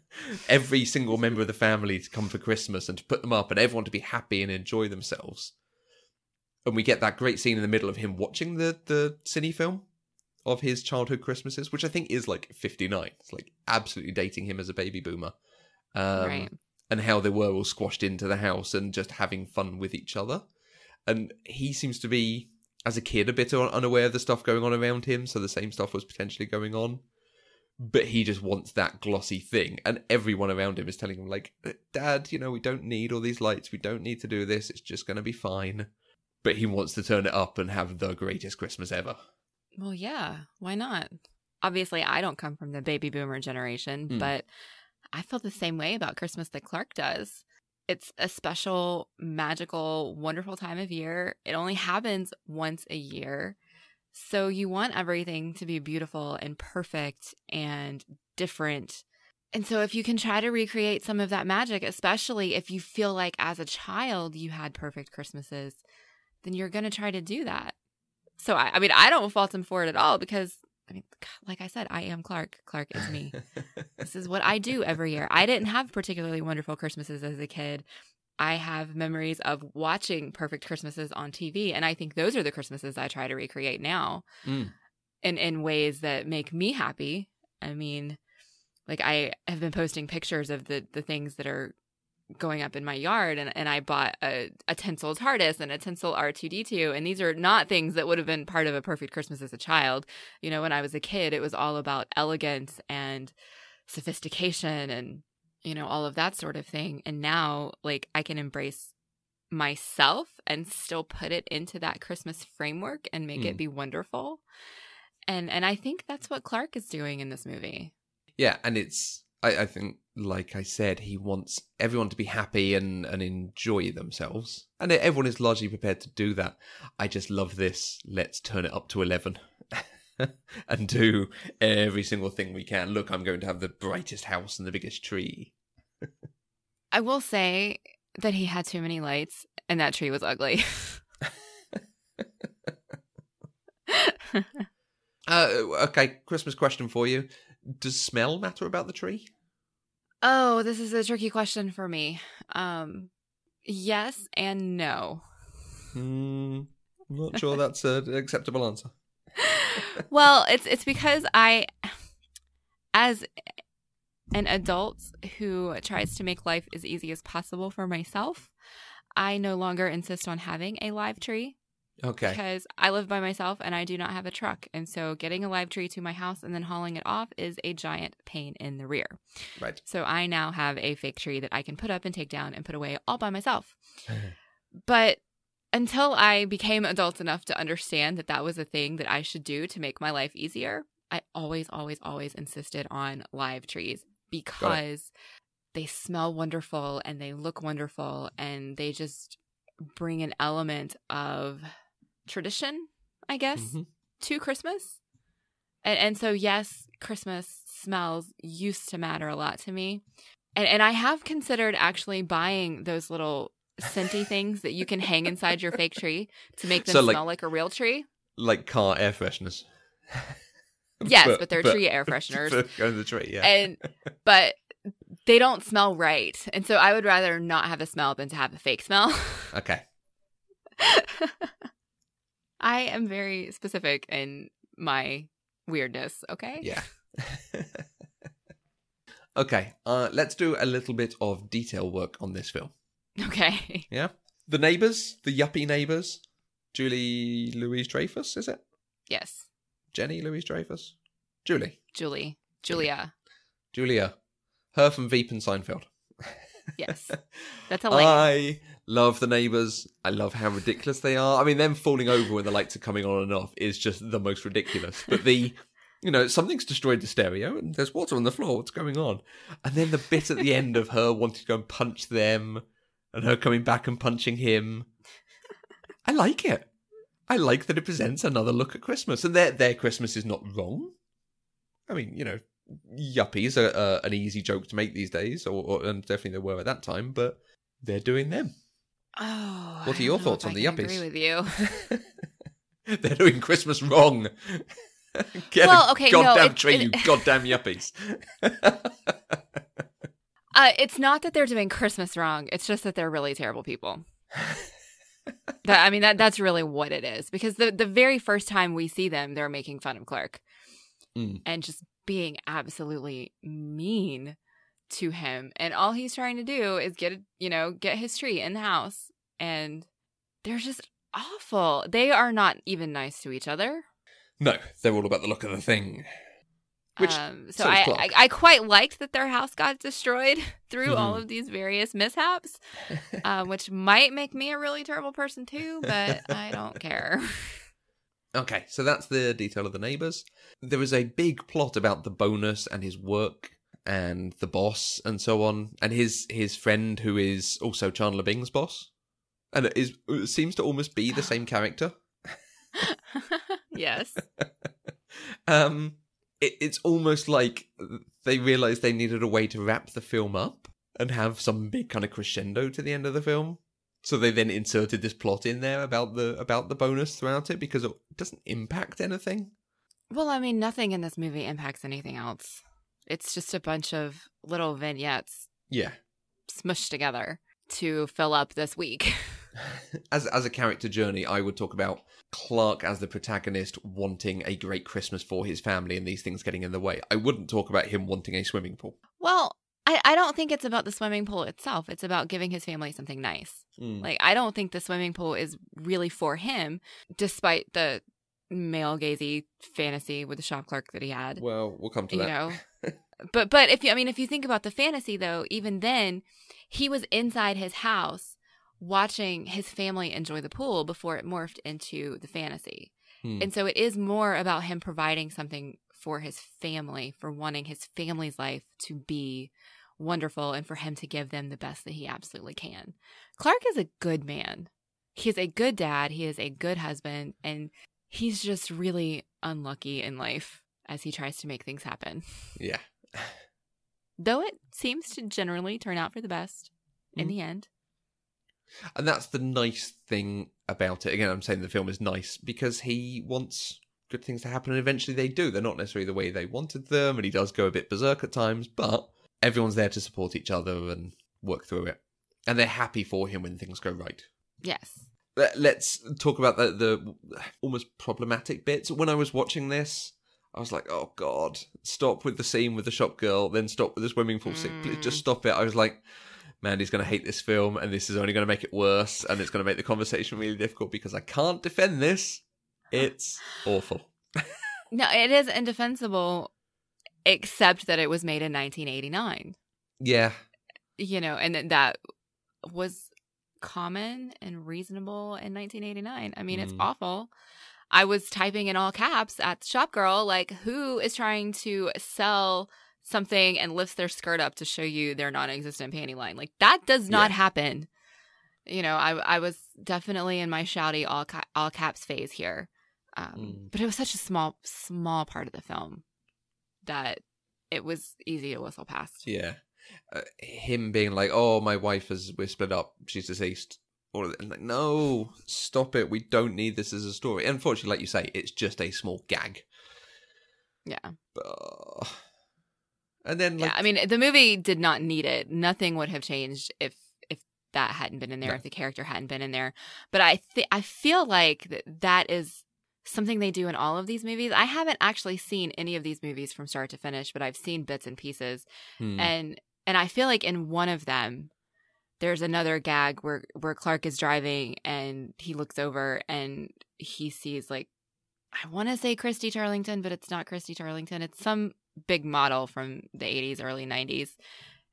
every single member of the family to come for Christmas and to put them up, and everyone to be happy and enjoy themselves. And we get that great scene in the middle of him watching the the cine film of his childhood Christmases, which I think is like fifty nine. It's like absolutely dating him as a baby boomer. Um, Right. and how they were all squashed into the house and just having fun with each other. And he seems to be, as a kid, a bit unaware of the stuff going on around him, so the same stuff was potentially going on. But he just wants that glossy thing, and everyone around him is telling him, like, Dad, you know, we don't need all these lights, we don't need to do this, it's just going to be fine. But he wants to turn it up and have the greatest Christmas ever. Well, yeah. Why not? Obviously, I don't come from the baby boomer generation, Hmm. but I feel the same way about Christmas that Clark does. It's a special, magical, wonderful time of year. It only happens once a year. So you want everything to be beautiful and perfect and different. And so if you can try to recreate some of that magic, especially if you feel like as a child you had perfect Christmases, then you're going to try to do that. So I, I mean, I don't fault him for it at all because I mean, like I said, I am Clark. Clark is me. this is what I do every year. I didn't have particularly wonderful Christmases as a kid. I have memories of watching perfect Christmases on TV, and I think those are the Christmases I try to recreate now. Mm. in in ways that make me happy. I mean, like I have been posting pictures of the the things that are going up in my yard and, and I bought a, a tinsel TARDIS and a tinsel R2D2 and these are not things that would have been part of a perfect Christmas as a child. You know, when I was a kid, it was all about elegance and sophistication and you know all of that sort of thing and now like I can embrace myself and still put it into that Christmas framework and make Mm. it be wonderful. And and I think that's what Clark is doing in this movie. Yeah, and it's I, I think like I said, he wants everyone to be happy and, and enjoy themselves. And everyone is largely prepared to do that. I just love this. Let's turn it up to eleven. and do every single thing we can. Look, I'm going to have the brightest house and the biggest tree. I will say that he had too many lights and that tree was ugly. Uh, okay, Christmas question for you. Does smell matter about the tree? oh, this is a tricky question for me. Um yes and no. Hmm, I'm not sure that's an acceptable answer. well, it's it's because I as an adult who tries to make life as easy as possible for myself, I no longer insist on having a live tree Okay. because I live by myself and I do not have a truck. And so getting a live tree to my house and then hauling it off is a giant pain in the rear. Right. So I now have a fake tree that I can put up and take down and put away all by myself. but until I became adult enough to understand that that was a thing that I should do to make my life easier, I always, always, always insisted on live trees because they smell wonderful and they look wonderful and they just bring an element of tradition, I guess, Mhm. to Christmas. And and so yes, Christmas smells used to matter a lot to me. And and I have considered actually buying those little scenty things that you can hang inside your fake tree to make them So, like- smell like a real tree. Like car air fresheners. Yes, but they're tree air fresheners. To the tree, yeah. And but they don't smell right. And so I would rather not have a smell than to have a fake smell. okay. I am very specific in my weirdness, okay? Yeah. okay. Uh, let's do a little bit of detail work on this film. Okay. Yeah. The neighbors, the yuppie neighbors. Julie Louise Dreyfus, is it? Yes. Jenny Louise Dreyfus? Julie. Julie. Julia. Julia. Her from Veep and Seinfeld. Yes. That's a. I love the neighbors. I love how ridiculous they are. I mean, them falling over when the lights are coming on and off is just the most ridiculous. But the, you know, something's destroyed the stereo and there's water on the floor. What's going on? And then the bit at the end of her wanting to go and punch them and her coming back and punching him. I like it. I like that it presents another look at Christmas. And their, their Christmas is not wrong. I mean, you know, yuppies are uh, an easy joke to make these days, or, or and definitely they were at that time. But they're doing them. Oh. What are your thoughts on I the yuppies? Agree with you. they're doing Christmas wrong. Get Well, a okay, no, goddamn it- tree, it- you goddamn yuppies. Uh, it's not that they're doing Christmas wrong. It's just that they're really terrible people. that, I mean, that that's really what it is. Because the the very first time we see them, they're making fun of Clark Mm. and just being absolutely mean to him. And all he's trying to do is get you know get his tree in the house, and they're just awful. They are not even nice to each other. no, they're all about the look of the thing. Which um, so I, I I quite liked that their house got destroyed through all Mhm. of these various mishaps, uh, which might make me a really terrible person too, but I don't care. Okay, so that's the detail of the neighbors. There is a big plot about the bonus and his work and the boss and so on, and his his friend who is also Chandler Bing's boss, and it is it seems to almost be the same character. yes. um, it, it's almost like they realized they needed a way to wrap the film up and have some big kind of crescendo to the end of the film. So they then inserted this plot in there about the about the bonus throughout it because it doesn't impact anything. Well, I mean, nothing in this movie impacts anything else. It's just a bunch of little vignettes Yeah. smushed together to fill up this week. as as a character journey, I would talk about Clark as the protagonist wanting a great Christmas for his family and these things getting in the way. I wouldn't talk about him wanting a swimming pool. Well, I, I don't think it's about the swimming pool itself. It's about giving his family something nice. Mm. Like I don't think the swimming pool is really for him, despite the male gazy fantasy with the shop clerk that he had. Well, we'll come to you that. know but but if you i mean if you think about the fantasy though even then he was inside his house watching his family enjoy the pool before it morphed into the fantasy. Hmm. and so it is more about him providing something for his family for wanting his family's life to be wonderful and for him to give them the best that he absolutely can. Clark is a good man. He is a good dad. He is a good husband. And he's just really unlucky in life as he tries to make things happen. Yeah. Though it seems to generally turn out for the best in Mm. the end. And that's the nice thing about it. Again, I'm saying the film is nice because he wants good things to happen and eventually they do. They're not necessarily the way they wanted them and he does go a bit berserk at times, but everyone's there to support each other and work through it. And they're happy for him when things go right. Yes. Let- Let's talk about the, the almost problematic bits. When I was watching this, I was like, oh God, stop with the scene with the shop girl, then stop with the swimming pool scene. Please just stop it. I was like, Mandy's going to hate this film and this is only going to make it worse and it's going to make the conversation really difficult because I can't defend this. It's awful. No, it is indefensible, except that it was made in 1989. Yeah. You know, and that- was common and reasonable in 1989. I mean, it's Mm. awful. I was typing in all caps at Shop Girl, like, who is trying to sell something and lifts their skirt up to show you their non-existent panty line? Like, that does not Yeah. happen. You know, I I was definitely in my shouty all ca- all caps phase here, um, Mm. but it was such a small small part of the film that it was easy to whistle past. Yeah. Uh, him being like, oh, my wife is, we're split up, she's deceased. Or, and like, no, stop it. We don't need this as a story. Unfortunately, like you say, it's just a small gag. Yeah. But, and then, like, yeah, I mean, the movie did not need it. Nothing would have changed if if that hadn't been in there, No. if the character hadn't been in there. But I think I feel like that that is something they do in all of these movies. I haven't actually seen any of these movies from start to finish, but I've seen bits and pieces. hmm. And and I feel like in one of them there's another gag where where Clark is driving and he looks over and he sees like I want to say Christy Turlington, but it's not Christy Turlington. It's some big model from the 80s, early 90s.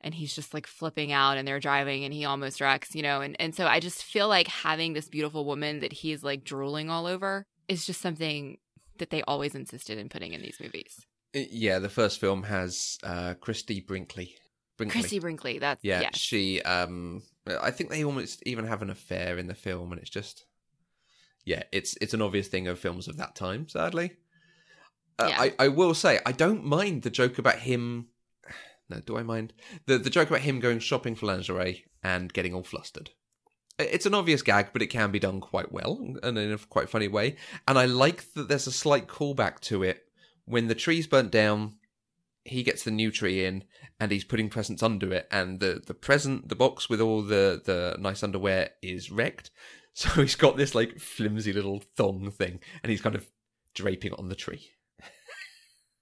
And he's just like flipping out and they're driving and he almost wrecks, you know. And, and so I just feel like having this beautiful woman that he's like drooling all over is just something that they always insisted in putting in these movies. yeah, the first film has uh, Christie Brinkley. Brinkley. Christie Brinkley, that's, yeah, yes. she, um, I think they almost even have an affair in the film, and it's just, yeah, it's it's an obvious thing of films of that time, sadly. Uh, Yeah. I, I will say, I don't mind the joke about him. No, do I mind the the joke about him going shopping for lingerie and getting all flustered? It's an obvious gag, but it can be done quite well and in a quite funny way. And I like that there's a slight callback to it when the tree's burnt down. He gets the new tree in, and he's putting presents under it, and the the present, the box with all the the nice underwear is wrecked. So he's got this like flimsy little thong thing, and he's kind of draping it on the tree.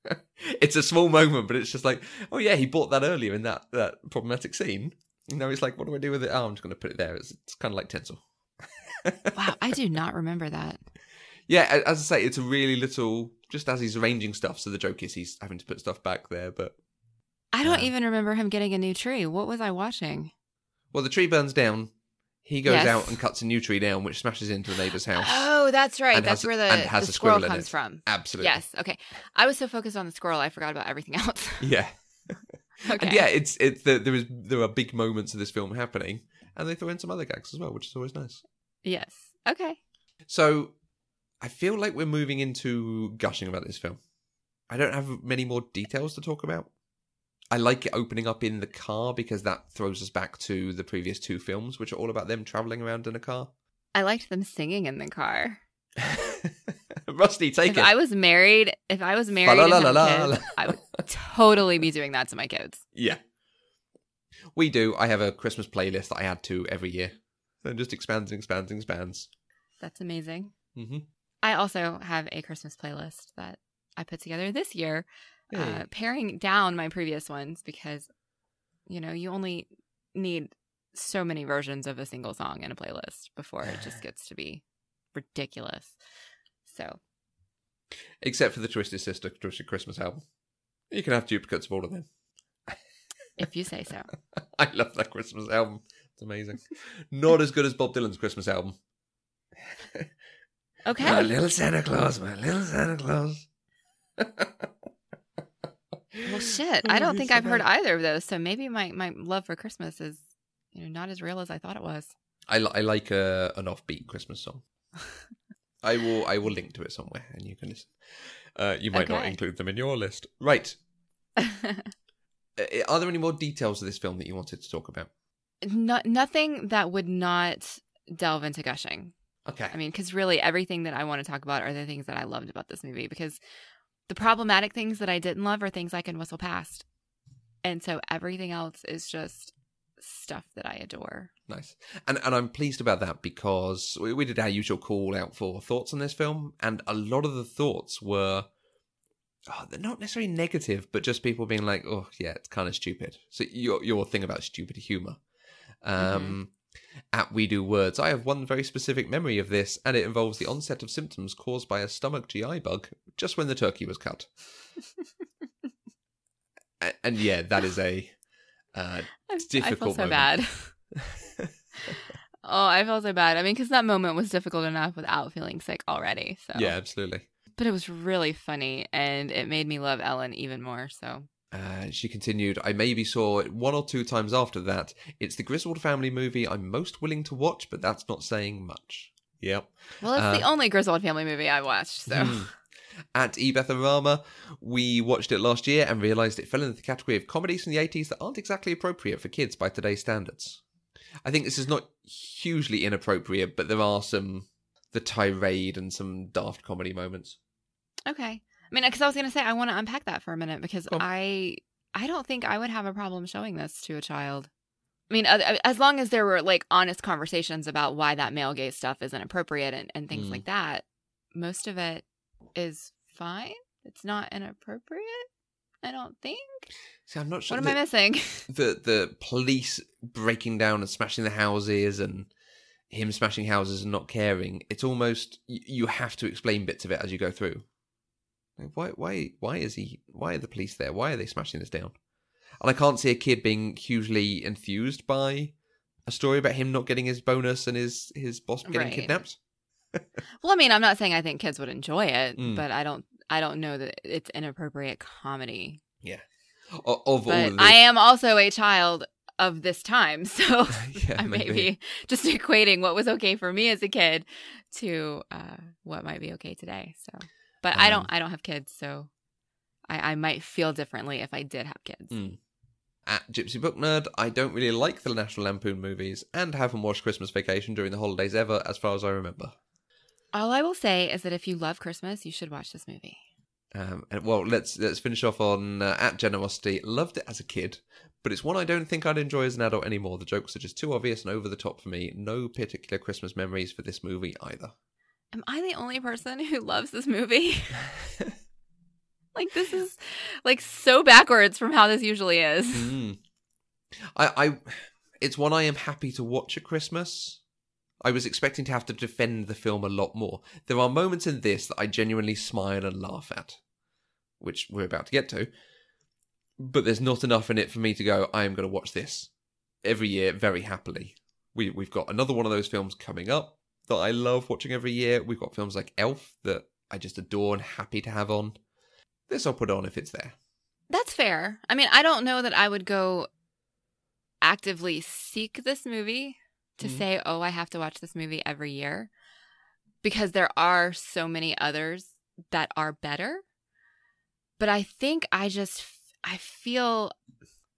it's a small moment, but it's just like, oh yeah, he bought that earlier in that that problematic scene. You know, he's like, what do I do with it? Oh, I'm just going to put it there. It's, it's kind of like tinsel. wow, I do not remember that. Yeah, as I say, it's a really little. Just as he's arranging stuff, so the joke is he's having to put stuff back there. But I don't Yeah. even remember him getting a new tree. What was I watching? well, the tree burns down. He goes Yes. out and cuts a new tree down, which smashes into the neighbor's house. Oh, that's right. That's has- where the, has the squirrel, squirrel comes from. Absolutely. Yes. Okay. I was so focused on the squirrel, I forgot about everything else. Yeah. okay. And yeah, it's it's the, there is there are big moments of this film happening, and they throw in some other gags as well, which is always nice. Yes. Okay. So, I feel like we're moving into gushing about this film. I don't have many more details to talk about. I like it opening up in the car because that throws us back to the previous two films, which are all about them traveling around in a car. I liked them singing in the car. Rusty, take if it. I was married, if I was married, and had kids, I would totally be doing that to my kids. Yeah. We do. I have a Christmas playlist that I add to every year. and just expands and expands and expands. That's amazing. Mm-hmm. I also have a Christmas playlist that I put together this year, Hey. uh, paring down my previous ones because, you know, you only need so many versions of a single song in a playlist before it just gets to be ridiculous. So, Except for the Twisted Sister Twisted Christmas album. You can have duplicates of all of them. if you say so. I love that Christmas album. It's amazing. Not as good as Bob Dylan's Christmas album. Okay. My little Santa Claus, my little Santa Claus. Well, shit. I don't think I've heard either of those. So maybe my, my love for Christmas is, you know, not as real as I thought it was. I, li- I like a, an offbeat Christmas song. I will I will link to it somewhere and you can listen. Uh, you might not include them in your list. Right. Uh, Are there any more details of this film that you wanted to talk about? no, nothing that would not delve into gushing. Okay. I mean, because really everything that I want to talk about are the things that I loved about this movie. Because the problematic things that I didn't love are things I can whistle past. And so everything else is just stuff that I adore. Nice. And and I'm pleased about that because we, we did our usual call out for thoughts on this film, and a lot of the thoughts were oh, they're not necessarily negative, but just people being like, oh yeah, it's kind of stupid. So your your thing about stupid humor. Um At We Do Words, I have one very specific memory of this, and it involves the onset of symptoms caused by a stomach GI bug just when the turkey was cut. and, and yeah, that is a uh, difficult I feel so moment. bad. oh, I feel so bad. I mean, because that moment was difficult enough without feeling sick already. So yeah, absolutely. but it was really funny, and it made me love Ellen even more. So Uh, she continued, I maybe saw it one or two times after that. It's the Griswold family movie I'm most willing to watch, but that's not saying much. Yep. well, it's the Uh, only Griswold family movie I watched. So Hmm. At Ebetharama, we watched it last year and realised it fell into the category of comedies from the 80s that aren't exactly appropriate for kids by today's standards. I think this is not hugely inappropriate, but there are some the tirade and some daft comedy moments. okay. I mean, because I was gonna say I want to unpack that for a minute because. I I don't think I would have a problem showing this to a child. I mean, as long as there were like honest conversations about why that male gaze stuff isn't appropriate and, and things Mm. like that, most of it is fine. It's not inappropriate. I don't think. See, I'm not sure. What am I missing? the the police breaking down and smashing the houses and him smashing houses and not caring it's almost you have to explain bits of it as you go through why why why is he why are the police there why are they smashing this down and i can't see a kid being hugely enthused by a story about him not getting his bonus and his his boss getting Right. kidnapped well, I mean, I'm not saying I think kids would enjoy it, Mm. but I don't. I don't know that it's inappropriate comedy. O- of all But I am also a child of this time, so yeah, I may maybe. be just equating what was okay for me as a kid to uh, what might be okay today. So, but I Um, don't. I don't have kids, so I, I might feel differently if I did have kids. Mm. At Gypsy Book Nerd, I don't really like the National Lampoon movies and haven't watched Christmas Vacation during the holidays ever, as far as I remember. All I will say is that if you love Christmas, you should watch this movie. Um, and well, let's let's finish off on uh, at Generosity. Loved it as a kid, but it's one I don't think I'd enjoy as an adult anymore. The jokes are just too obvious and over the top for me. No particular Christmas memories for this movie either. Am I the only person who loves this movie? like this is like so backwards from how this usually is. Mm. I, I, it's one I am happy to watch at Christmas. I was expecting to have to defend the film a lot more. There are moments in this that I genuinely smile and laugh at, which we're about to get to. But there's not enough in it for me to go. I am going to watch this every year very happily. We we've got another one of those films coming up that I love watching every year. We've got films like Elf that I just adore and happy to have on. This I'll put on if it's there. That's fair. I mean, I don't know that I would go actively seek this movie to Mhm. say, "Oh, I have to watch this movie every year." Because there are so many others that are better. But I think I just I feel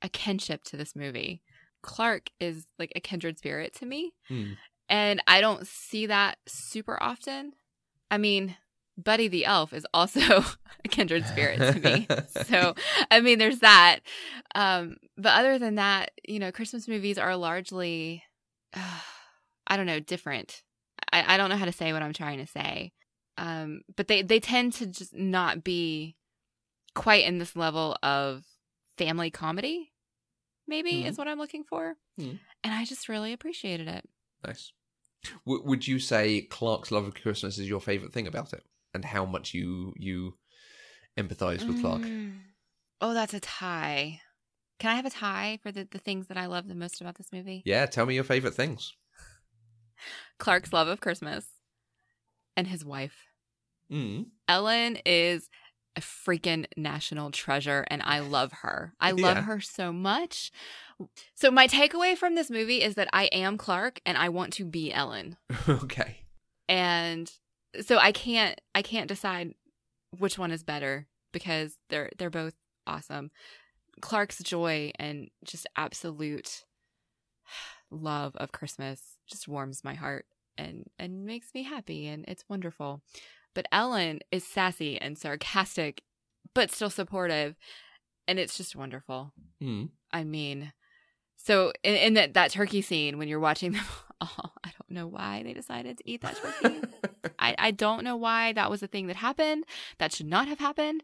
a kinship to this movie. Clark is like a kindred spirit to me. Hmm. And I don't see that super often. I mean, Buddy the Elf is also a kindred spirit to me. so, I mean, there's that. Um, but other than that, you know, Christmas movies are largely, uh, I don't know, different. I, I don't know how to say what I'm trying to say. Um, but they, they tend to just not be quite in this level of family comedy, maybe Mhm. is what I'm looking for. Mhm. And I just really appreciated it. Nice. W- would you say Clark's love of Christmas is your favorite thing about it, and how much you you empathize with Clark? Mm. Oh, that's a tie. Can I have a tie for the, the things that I love the most about this movie? Yeah, tell me your favorite things. Clark's love of Christmas and his wife. Mm. Ellen is a freaking national treasure and I love her. I love Yeah. her so much. So my takeaway from this movie is that I am Clark and I want to be Ellen. okay. And so I can't I can't decide which one is better because they're they're both awesome. Clark's joy and just absolute love of Christmas just warms my heart and and makes me happy and it's wonderful. But Ellen is sassy and sarcastic but still supportive and it's just wonderful. Mm. I mean, so in, in that that turkey scene when you're watching them, oh, I don't know why they decided to eat that turkey. I I don't know why that was a thing that happened. That should not have happened.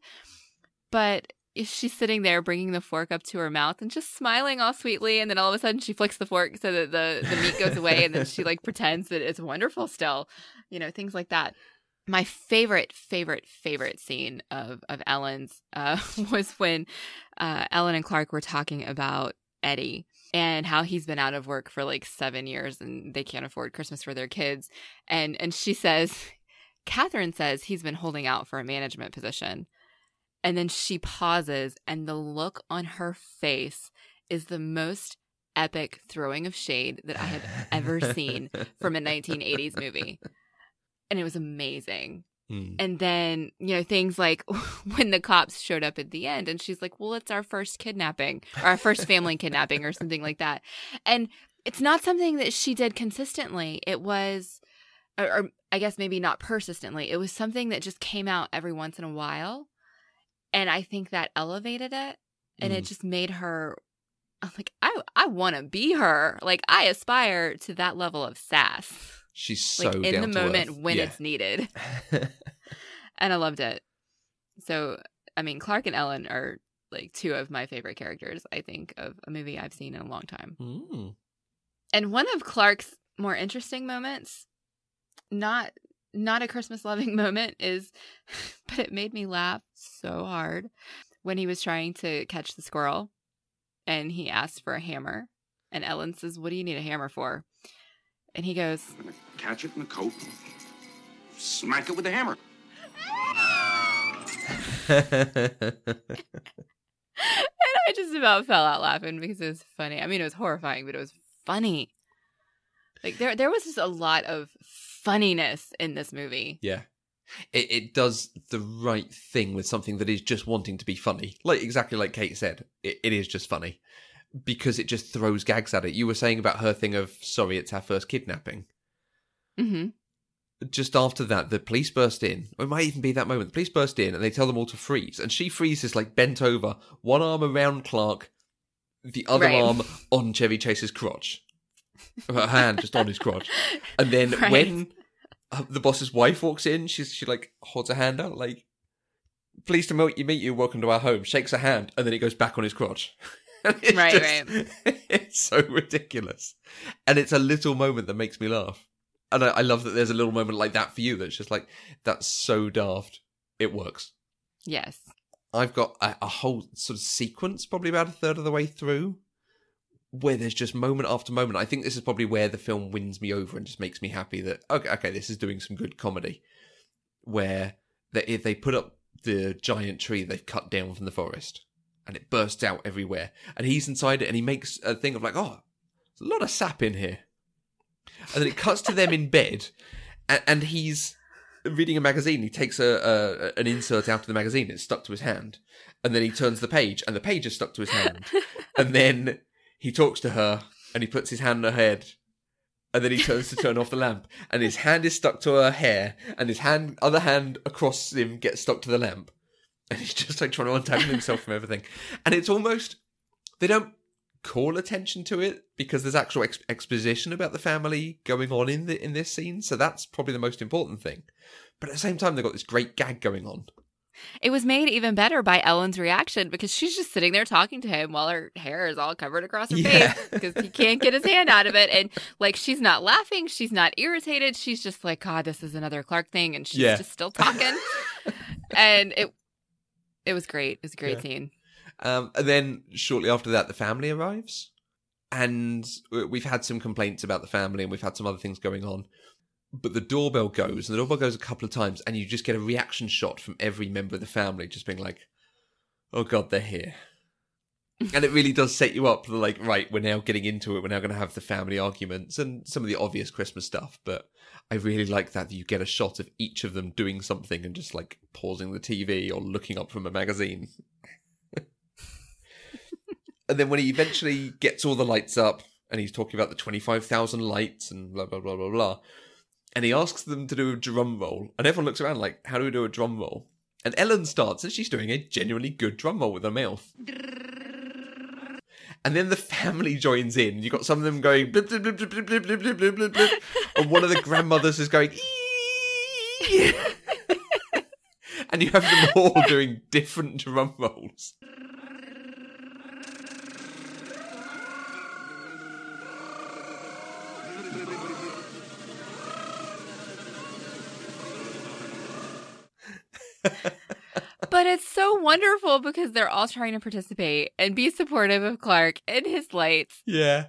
But if she's sitting there bringing the fork up to her mouth and just smiling all sweetly, and then all of a sudden she flicks the fork so that the the meat goes away, and then she like pretends that it's wonderful still, you know, things like that. My favorite, favorite, favorite scene of of Ellen's uh, was when uh, Ellen and Clark were talking about Eddie and how he's been out of work for like seven years and they can't afford Christmas for their kids. And and she says, Catherine says he's been holding out for a management position. And then she pauses, and the look on her face is the most epic throwing of shade that I have ever seen from a 1980s movie. And it was amazing. Mm. And then, you know, things like when the cops showed up at the end and she's like, well, it's our first kidnapping or our first family kidnapping or something like that. And it's not something that she did consistently. It was, or, or I guess maybe not persistently. It was something that just came out every once in a while. And I think that elevated it and it Mm. just made her I'm like, I, I want to be her. Like, I aspire to that level of sass. She's so Like, in the moment earth. when Yeah. it's needed. and I loved it. So, I mean, Clark and Ellen are like two of my favorite characters, I think, of a movie I've seen in a long time. Mm. And one of Clark's more interesting moments, not not a Christmas loving moment, is but it made me laugh so hard when he was trying to catch the squirrel and he asked for a hammer. And Ellen says, What do you need a hammer for? And he goes, I'm gonna catch it in the coat, smack it with a hammer. and I just about fell out laughing because it was funny. I mean, it was horrifying, but it was funny. Like there, there was just a lot of funniness in this movie. yeah. It, it does the right thing with something that is just wanting to be funny. Like exactly like Kate said, it, it is just funny because it just throws gags at it. You were saying about her thing of sorry, it's our first kidnapping. hmm just after that, the police burst in. Or it might even be that moment. The police burst in and they tell them all to freeze. And she freezes like bent over, one arm around Clark, the other Right. arm on Chevy Chase's crotch. Her hand just on his crotch. And then Right. when uh, the boss's wife walks in, she's she like holds her hand out like, "Pleased to meet you, meet you. Welcome to our home." Shakes her hand, and then it goes back on his crotch. Right, just- It's so ridiculous, and it's a little moment that makes me laugh. And I, I love that there's a little moment like that for you. That's just like that's so daft. It works. Yes. I've got a, a whole sort of sequence, probably about a third of the way through, where there's just moment after moment. I think this is probably where the film wins me over and just makes me happy that okay, okay, this is doing some good comedy. Where they, if they put up the giant tree they've cut down from the forest, and it bursts out everywhere, and he's inside it, and he makes a thing of like, oh, there's a lot of sap in here, and then it cuts to them in bed, and, and he's reading a magazine. He takes a, a an insert out of the magazine. It's stuck to his hand, and then he turns the page, and the page is stuck to his hand. and then he talks to her, and he puts his hand on her head, and then he turns to turn off the lamp, and his hand is stuck to her hair, and his hand, other hand across him gets stuck to the lamp, and he's just like trying to untangle himself from everything. And it's almost they don't call attention to it because there's actual ex- exposition about the family going on in the in this scene. So that's probably the most important thing. But at the same time, they've got this great gag going on. It was made even better by Ellen's reaction because she's just sitting there talking to him while her hair is all covered across her Yeah. face because he can't get his hand out of it. And like, she's not laughing, she's not irritated. She's just like, God, this is another Clark thing, and she's Yeah. just still talking. and it it was great. It was a great Yeah. scene. Um, and then shortly after that, the family arrives, and we've had some complaints about the family, and we've had some other things going on. But the doorbell goes, and the doorbell goes a couple of times, and you just get a reaction shot from every member of the family, just being like, "Oh God, they're here." and it really does set you up for like, right, we're now getting into it. We're now going to have the family arguments and some of the obvious Christmas stuff. But I really like that, you get a shot of each of them doing something and just like pausing the TV or looking up from a magazine. and then when he eventually gets all the lights up and he's talking about the 25,000 lights and blah, blah, blah, blah, blah. And he asks them to do a drum roll. And everyone looks around like, how do we do a drum roll? And Ellen starts and she's doing a genuinely good drum roll with her mouth. And then the family joins in. You've got some of them going blip, blip, blip, blip, blip, blip, blip, blip, blip, blip. And one of the grandmothers is going And you have them all doing different drum rolls. But it's so wonderful because they're all trying to participate and be supportive of Clark and his lights. Yeah.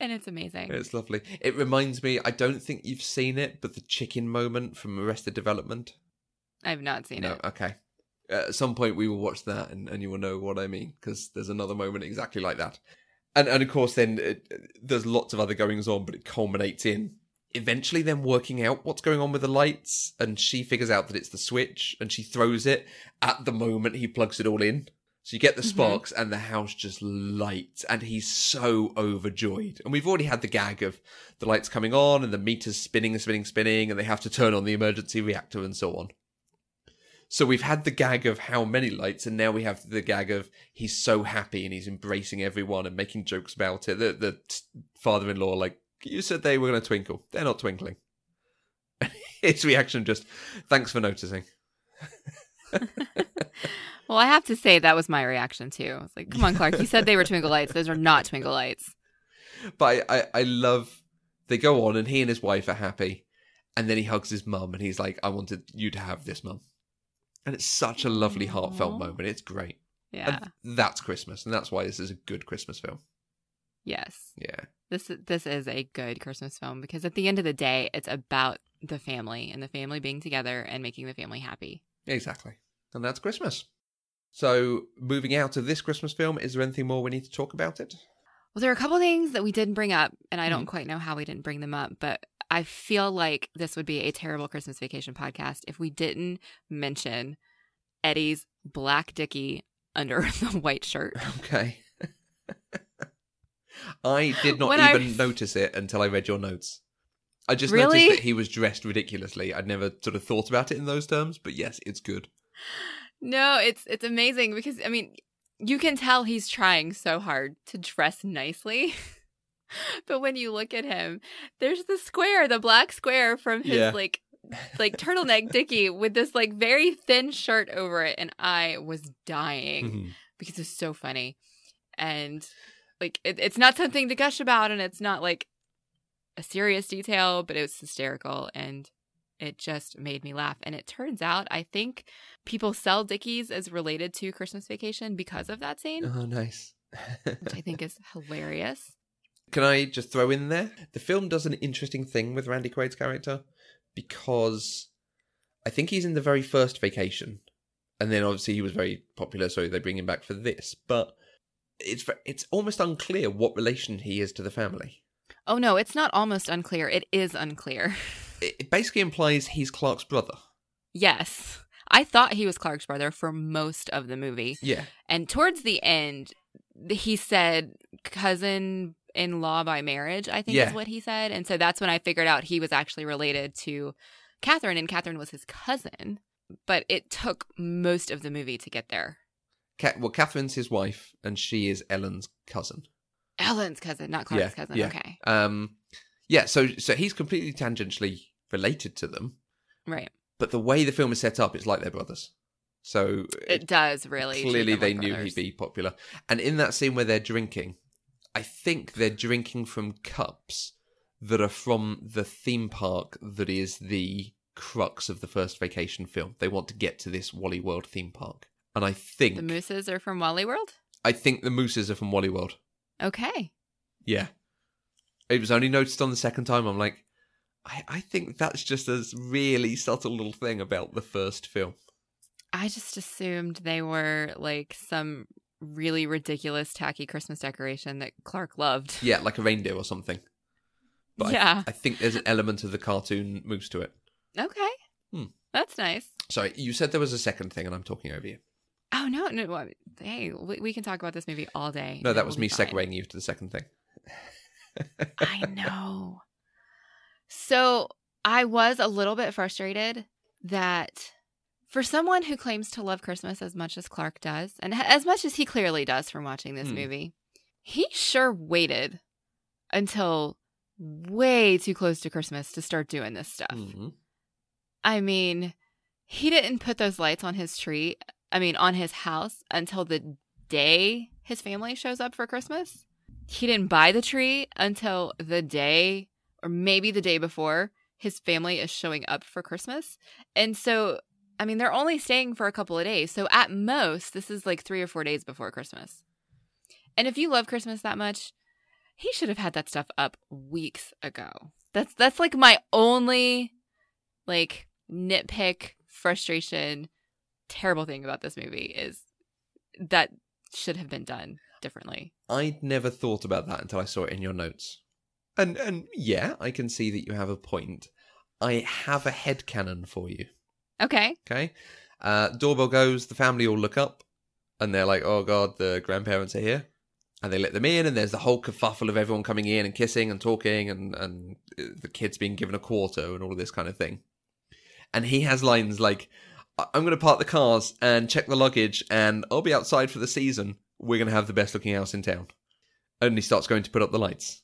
And it's amazing. It's lovely. It reminds me, I don't think you've seen it, but the chicken moment from Arrested Development. I've not seen no, it. okay. At some point, we will watch that, and, and you will know what I mean because there's another moment exactly like that. And and of course, then it, there's lots of other goings on, but it culminates in eventually them working out what's going on with the lights, and she figures out that it's the switch, and she throws it at the moment he plugs it all in. So you get the Mhm. sparks, and the house just lights, and he's so overjoyed. And we've already had the gag of the lights coming on, and the meters spinning and spinning, spinning, and they have to turn on the emergency reactor and so on. So we've had the gag of how many lights, and now we have the gag of he's so happy and he's embracing everyone and making jokes about it. The, the father-in-law, like you said, they were going to twinkle. They're not twinkling. His reaction just, thanks for noticing. Well, I have to say that was my reaction too. I was like, "Come on, Clark! You said they were twinkle lights. Those are not twinkle lights." But I, I, I love they go on, and he and his wife are happy, and then he hugs his mum, and he's like, "I wanted you to have this, mum," and it's such a lovely, heartfelt moment. It's great. Yeah. And that's Christmas, and that's why this is a good Christmas film. yes. Yeah. This this is a good Christmas film because at the end of the day, it's about the family and the family being together and making the family happy. Exactly. And that's Christmas. So, moving out of this Christmas film, is there anything more we need to talk about it? Well, there are a couple things that we didn't bring up, and I don't Mhm. quite know how we didn't bring them up, but I feel like this would be a terrible Christmas vacation podcast if we didn't mention Eddie's black dicky under the white shirt. Okay. I did not When I- even notice it until I read your notes. I just Really? noticed that he was dressed ridiculously. I'd never sort of thought about it in those terms, but yes, it's good. No, it's it's amazing because I mean, you can tell he's trying so hard to dress nicely. but when you look at him, there's the square, the black square from his Yeah. like like turtleneck dicky with this like very thin shirt over it and I was dying Mhm. because it's so funny. And like it, it's not something to gush about and it's not like a serious detail, but it was hysterical and it just made me laugh. And it turns out I think people sell Dickies as related to Christmas Vacation because of that scene, Oh, nice. which I think is hilarious. Can I just throw in there? The film does an interesting thing with Randy Quaid's character because I think he's in the very first vacation, and then obviously he was very popular, so they bring him back for this. But it's it's almost unclear what relation he is to the family. Oh no, it's not almost unclear. It is unclear. It, basically implies he's Clark's brother. yes. I thought he was Clark's brother for most of the movie. Yeah, And towards the end, he said cousin in law by marriage, I think Yeah. is what he said. And so that's when I figured out he was actually related to Catherine, and Catherine was his cousin. But it took most of the movie to get there. Well, Catherine's his wife, and she is Ellen's cousin. Ellen's cousin, not Clark's yeah, cousin. yeah. Okay. Um, yeah. So so he's completely tangentially related to them, Right. but the way the film is set up, it's like they're brothers. So It does really. clearly they like knew brothers. he'd be popular. And in that scene where they're drinking, I think they're drinking from cups that are from the theme park that is the crux of the first vacation film. They want to get to this Wally World theme park. And I think The mooses are from Wally World? I think the mooses are from Wally World. Okay. Yeah. It was only noticed on the second time. I'm like, I, I think that's just a really subtle little thing about the first film. I just assumed they were like some really ridiculous tacky Christmas decoration that Clark loved. Yeah, like a reindeer or something. But I- Yeah. I, think there's an element of the cartoon moves to it. Okay. Hmm. That's nice. Sorry, you said there was a second thing, and I'm talking over you. Oh no, no. well, Hey, we, we can talk about this movie all day. No, that was me fine. segueing you to the second thing. I know. So I was a little bit frustrated that for someone who claims to love Christmas as much as Clark does, and as much as he clearly does from watching this Hmm. movie, he sure waited until way too close to Christmas to start doing this stuff. Mhm. I mean, he didn't put those lights on his tree, I mean, on his house until the day his family shows up for Christmas. He didn't buy the tree until the day, or maybe the day before, his family is showing up for Christmas. And so, I mean, they're only staying for a couple of days. So at most, this is like three or four days before Christmas. And if you love Christmas that much, he should have had that stuff up weeks ago. That's that's like my only like nitpick, frustration, terrible thing about this movie is that should have been done differently. I'd never thought about that until I saw it in your notes. And and yeah, I can see that you have a point. I have a head canon for you. Okay. Okay. Uh, doorbell goes, the family all look up, and they're like, oh god, the grandparents are here. And they let them in, and there's the whole kerfuffle of everyone coming in and kissing and talking, and, and uh, the kids being given a quarter and all of this kind of thing. And he has lines like, "I- I'm going to park the cars and check the luggage, and I'll be outside for the season. We're going to have the best looking house in town. And he starts going to put up the lights.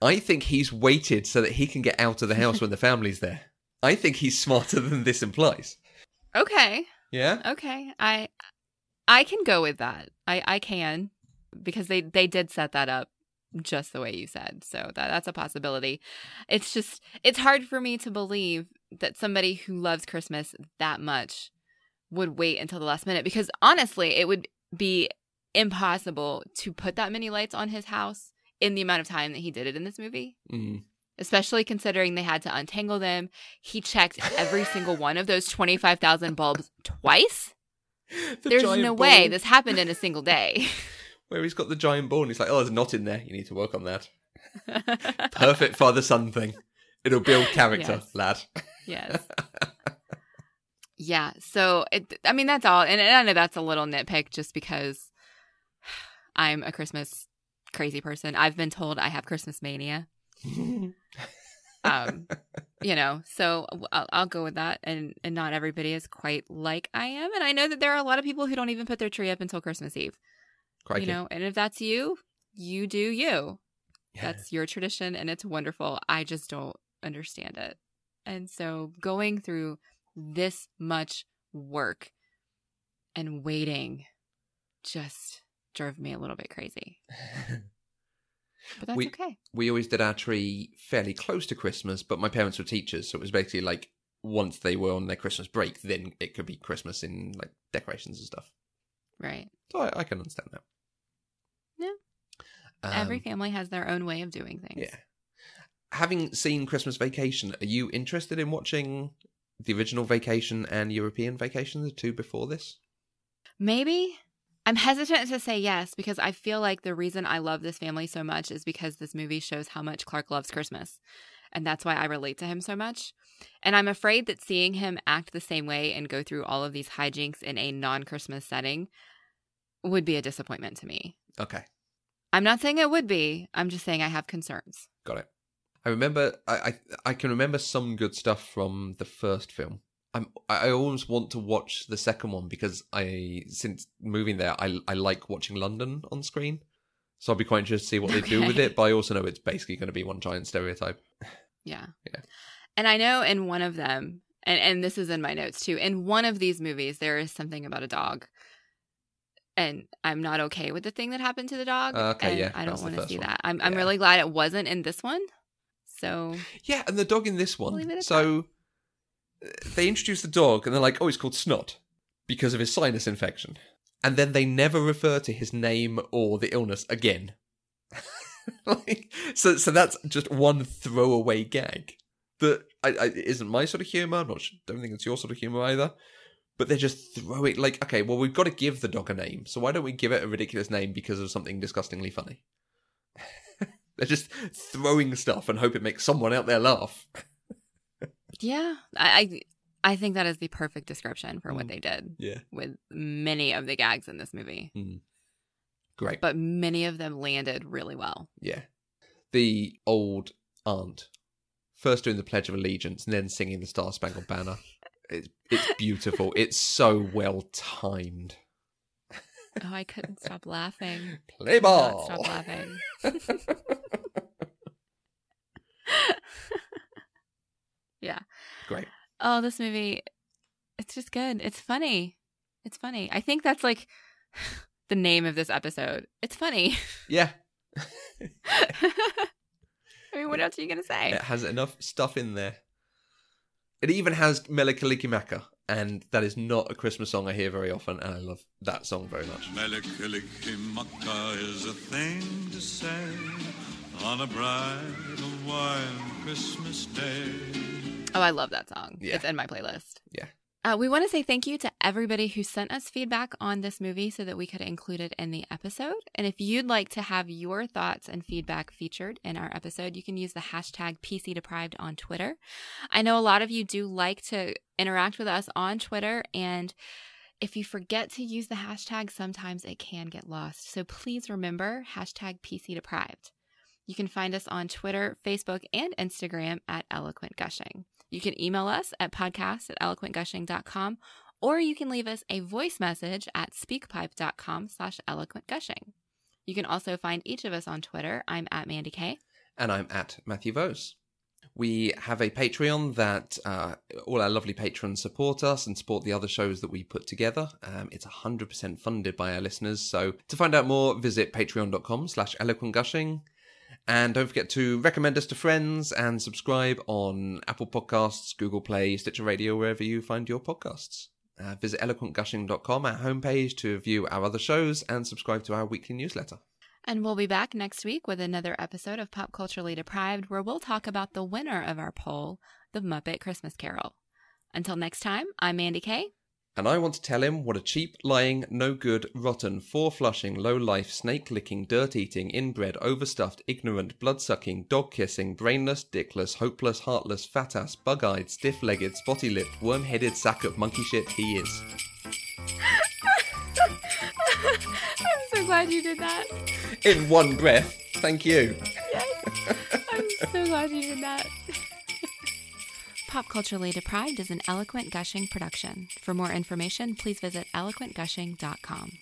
I think he's waited so that he can get out of the house when the family's there. I think he's smarter than this implies. Okay. Yeah? Okay. I I can go with that. I I can because they they did set that up just the way you said. So that that's a possibility. It's just it's hard for me to believe that somebody who loves Christmas that much would wait until the last minute because honestly, it would be impossible to put that many lights on his house in the amount of time that he did it in this movie Mm. especially considering they had to untangle them. He checked every single one of those 25,000 bulbs twice. The There's no way this happened in a single day. Where he's got the giant ball and he's like, oh, there's a knot in there. You need to work on that. Perfect father son thing. It'll build character, Yes. lad. yes. Yeah. So, it, I mean, that's all. And I know that's a little nitpick just because I'm a Christmas crazy person. I've been told I have Christmas mania. Um, you know, so I'll, I'll go with that. And, and not everybody is quite like I am. And I know that there are a lot of people who don't even put their tree up until Christmas Eve. Crikey. You know, and if that's you, you do you. That's your tradition and it's wonderful. I just don't understand it. And so going through this much work and waiting just drove me a little bit crazy. But that's We- okay. we always did our tree fairly close to Christmas, but my parents were teachers, so it was basically like once they were on their Christmas break, then it could be Christmas in like decorations and stuff. Right. So I, I can understand that. Yeah. Um, Every family has their own way of doing things. Yeah. Having seen Christmas Vacation, are you interested in watching the original Vacation and European Vacation, the two before this? Maybe. I'm hesitant to say yes because I feel like the reason I love this family so much is because this movie shows how much Clark loves Christmas. And that's why I relate to him so much. And I'm afraid that seeing him act the same way and go through all of these hijinks in a non Christmas setting would be a disappointment to me. Okay, I'm not saying it would be, I'm just saying I have concerns. got it. I remember. I I, I can remember some good stuff from the first film. I'm. I always want to watch the second one because I, since moving there, I I like watching London on screen. So I'll be quite interested to see what they do with it. But I also know it's basically going to be one giant stereotype. Yeah. Yeah. And I know in one of them, and, and this is in my notes too, in one of these movies, there is something about a dog. And I'm not okay with the thing that happened to the dog. Uh, okay, and yeah, I don't want to see one. that. I'm, I'm Yeah. really glad it wasn't in this one. So, Yeah, and the dog in this one. So uh, they introduce the dog, and they're like, "Oh, he's called Snot because of his sinus infection," and then they never refer to his name or the illness again. like, so, so that's just one throwaway gag that I, I, isn't my sort of humor. I'm not. Don't think it's your sort of humor either. But they're just throwing like, okay, well, we've got to give the dog a name, so why don't we give it a ridiculous name because of something disgustingly funny? they're just throwing stuff and hope it makes someone out there laugh. yeah, I, I, I think that is the perfect description for what Mm. they did Yeah, with many of the gags in this movie. great. But many of them landed really well. Yeah. The old aunt first doing the Pledge of Allegiance and then singing the Star Spangled Banner. It's, it's beautiful. it's so well timed. Oh, I couldn't stop laughing. Play ball. Stop laughing. yeah. Great. Oh, this movie, it's just good. It's funny. It's funny. I think that's like the name of this episode. It's funny. Yeah. I mean, what else are you going to say? It has enough stuff in there. It even has Mele Kalikimaka, and that is not a Christmas song I hear very often, and I love that song very much. Mele Kalikimaka is a thing to say on a bright and white Christmas day. Oh, I love that song. Yeah. It's in my playlist. Yeah. Uh, we want to say thank you to everybody who sent us feedback on this movie so that we could include it in the episode. And if you'd like to have your thoughts and feedback featured in our episode, you can use the hashtag PC Deprived on Twitter. I know a lot of you do like to interact with us on Twitter, and if you forget to use the hashtag, sometimes it can get lost. So please remember hashtag PC Deprived. You can find us on Twitter, Facebook, and Instagram at Eloquent Gushing. You can email us at podcast at eloquentgushing.com, or you can leave us a voice message at speakpipe.com slash eloquentgushing. You can also find each of us on Twitter. I'm at Mandy Kay. and I'm at Matthew Vose. We have a Patreon that uh, all our lovely patrons support us and support the other shows that we put together. Um, it's 100% funded by our listeners. So to find out more, visit patreon.com slash eloquentgushing. And don't forget to recommend us to friends and subscribe on Apple Podcasts, Google Play, Stitcher Radio, wherever you find your podcasts. Uh, visit eloquentgushing.com, our homepage, to view our other shows and subscribe to our weekly newsletter. And we'll be back next week with another episode of Pop Culturally Deprived where we'll talk about the winner of our poll, The Muppet Christmas Carol. Until next time, I'm Mandy Kay. And I want to tell him what a cheap, lying, no good, rotten, four flushing, low life, snake licking, dirt eating, inbred, overstuffed, ignorant, blood sucking, dog kissing, brainless, dickless, hopeless, heartless, fat ass, bug eyed, stiff legged, spotty lipped, worm headed sack of monkey shit he is. I'm so glad you did that. In one breath. Thank you. Yes. I'm so glad you did that. Pop Culturally Deprived is an eloquent gushing production. For more information, please visit eloquentgushing.com.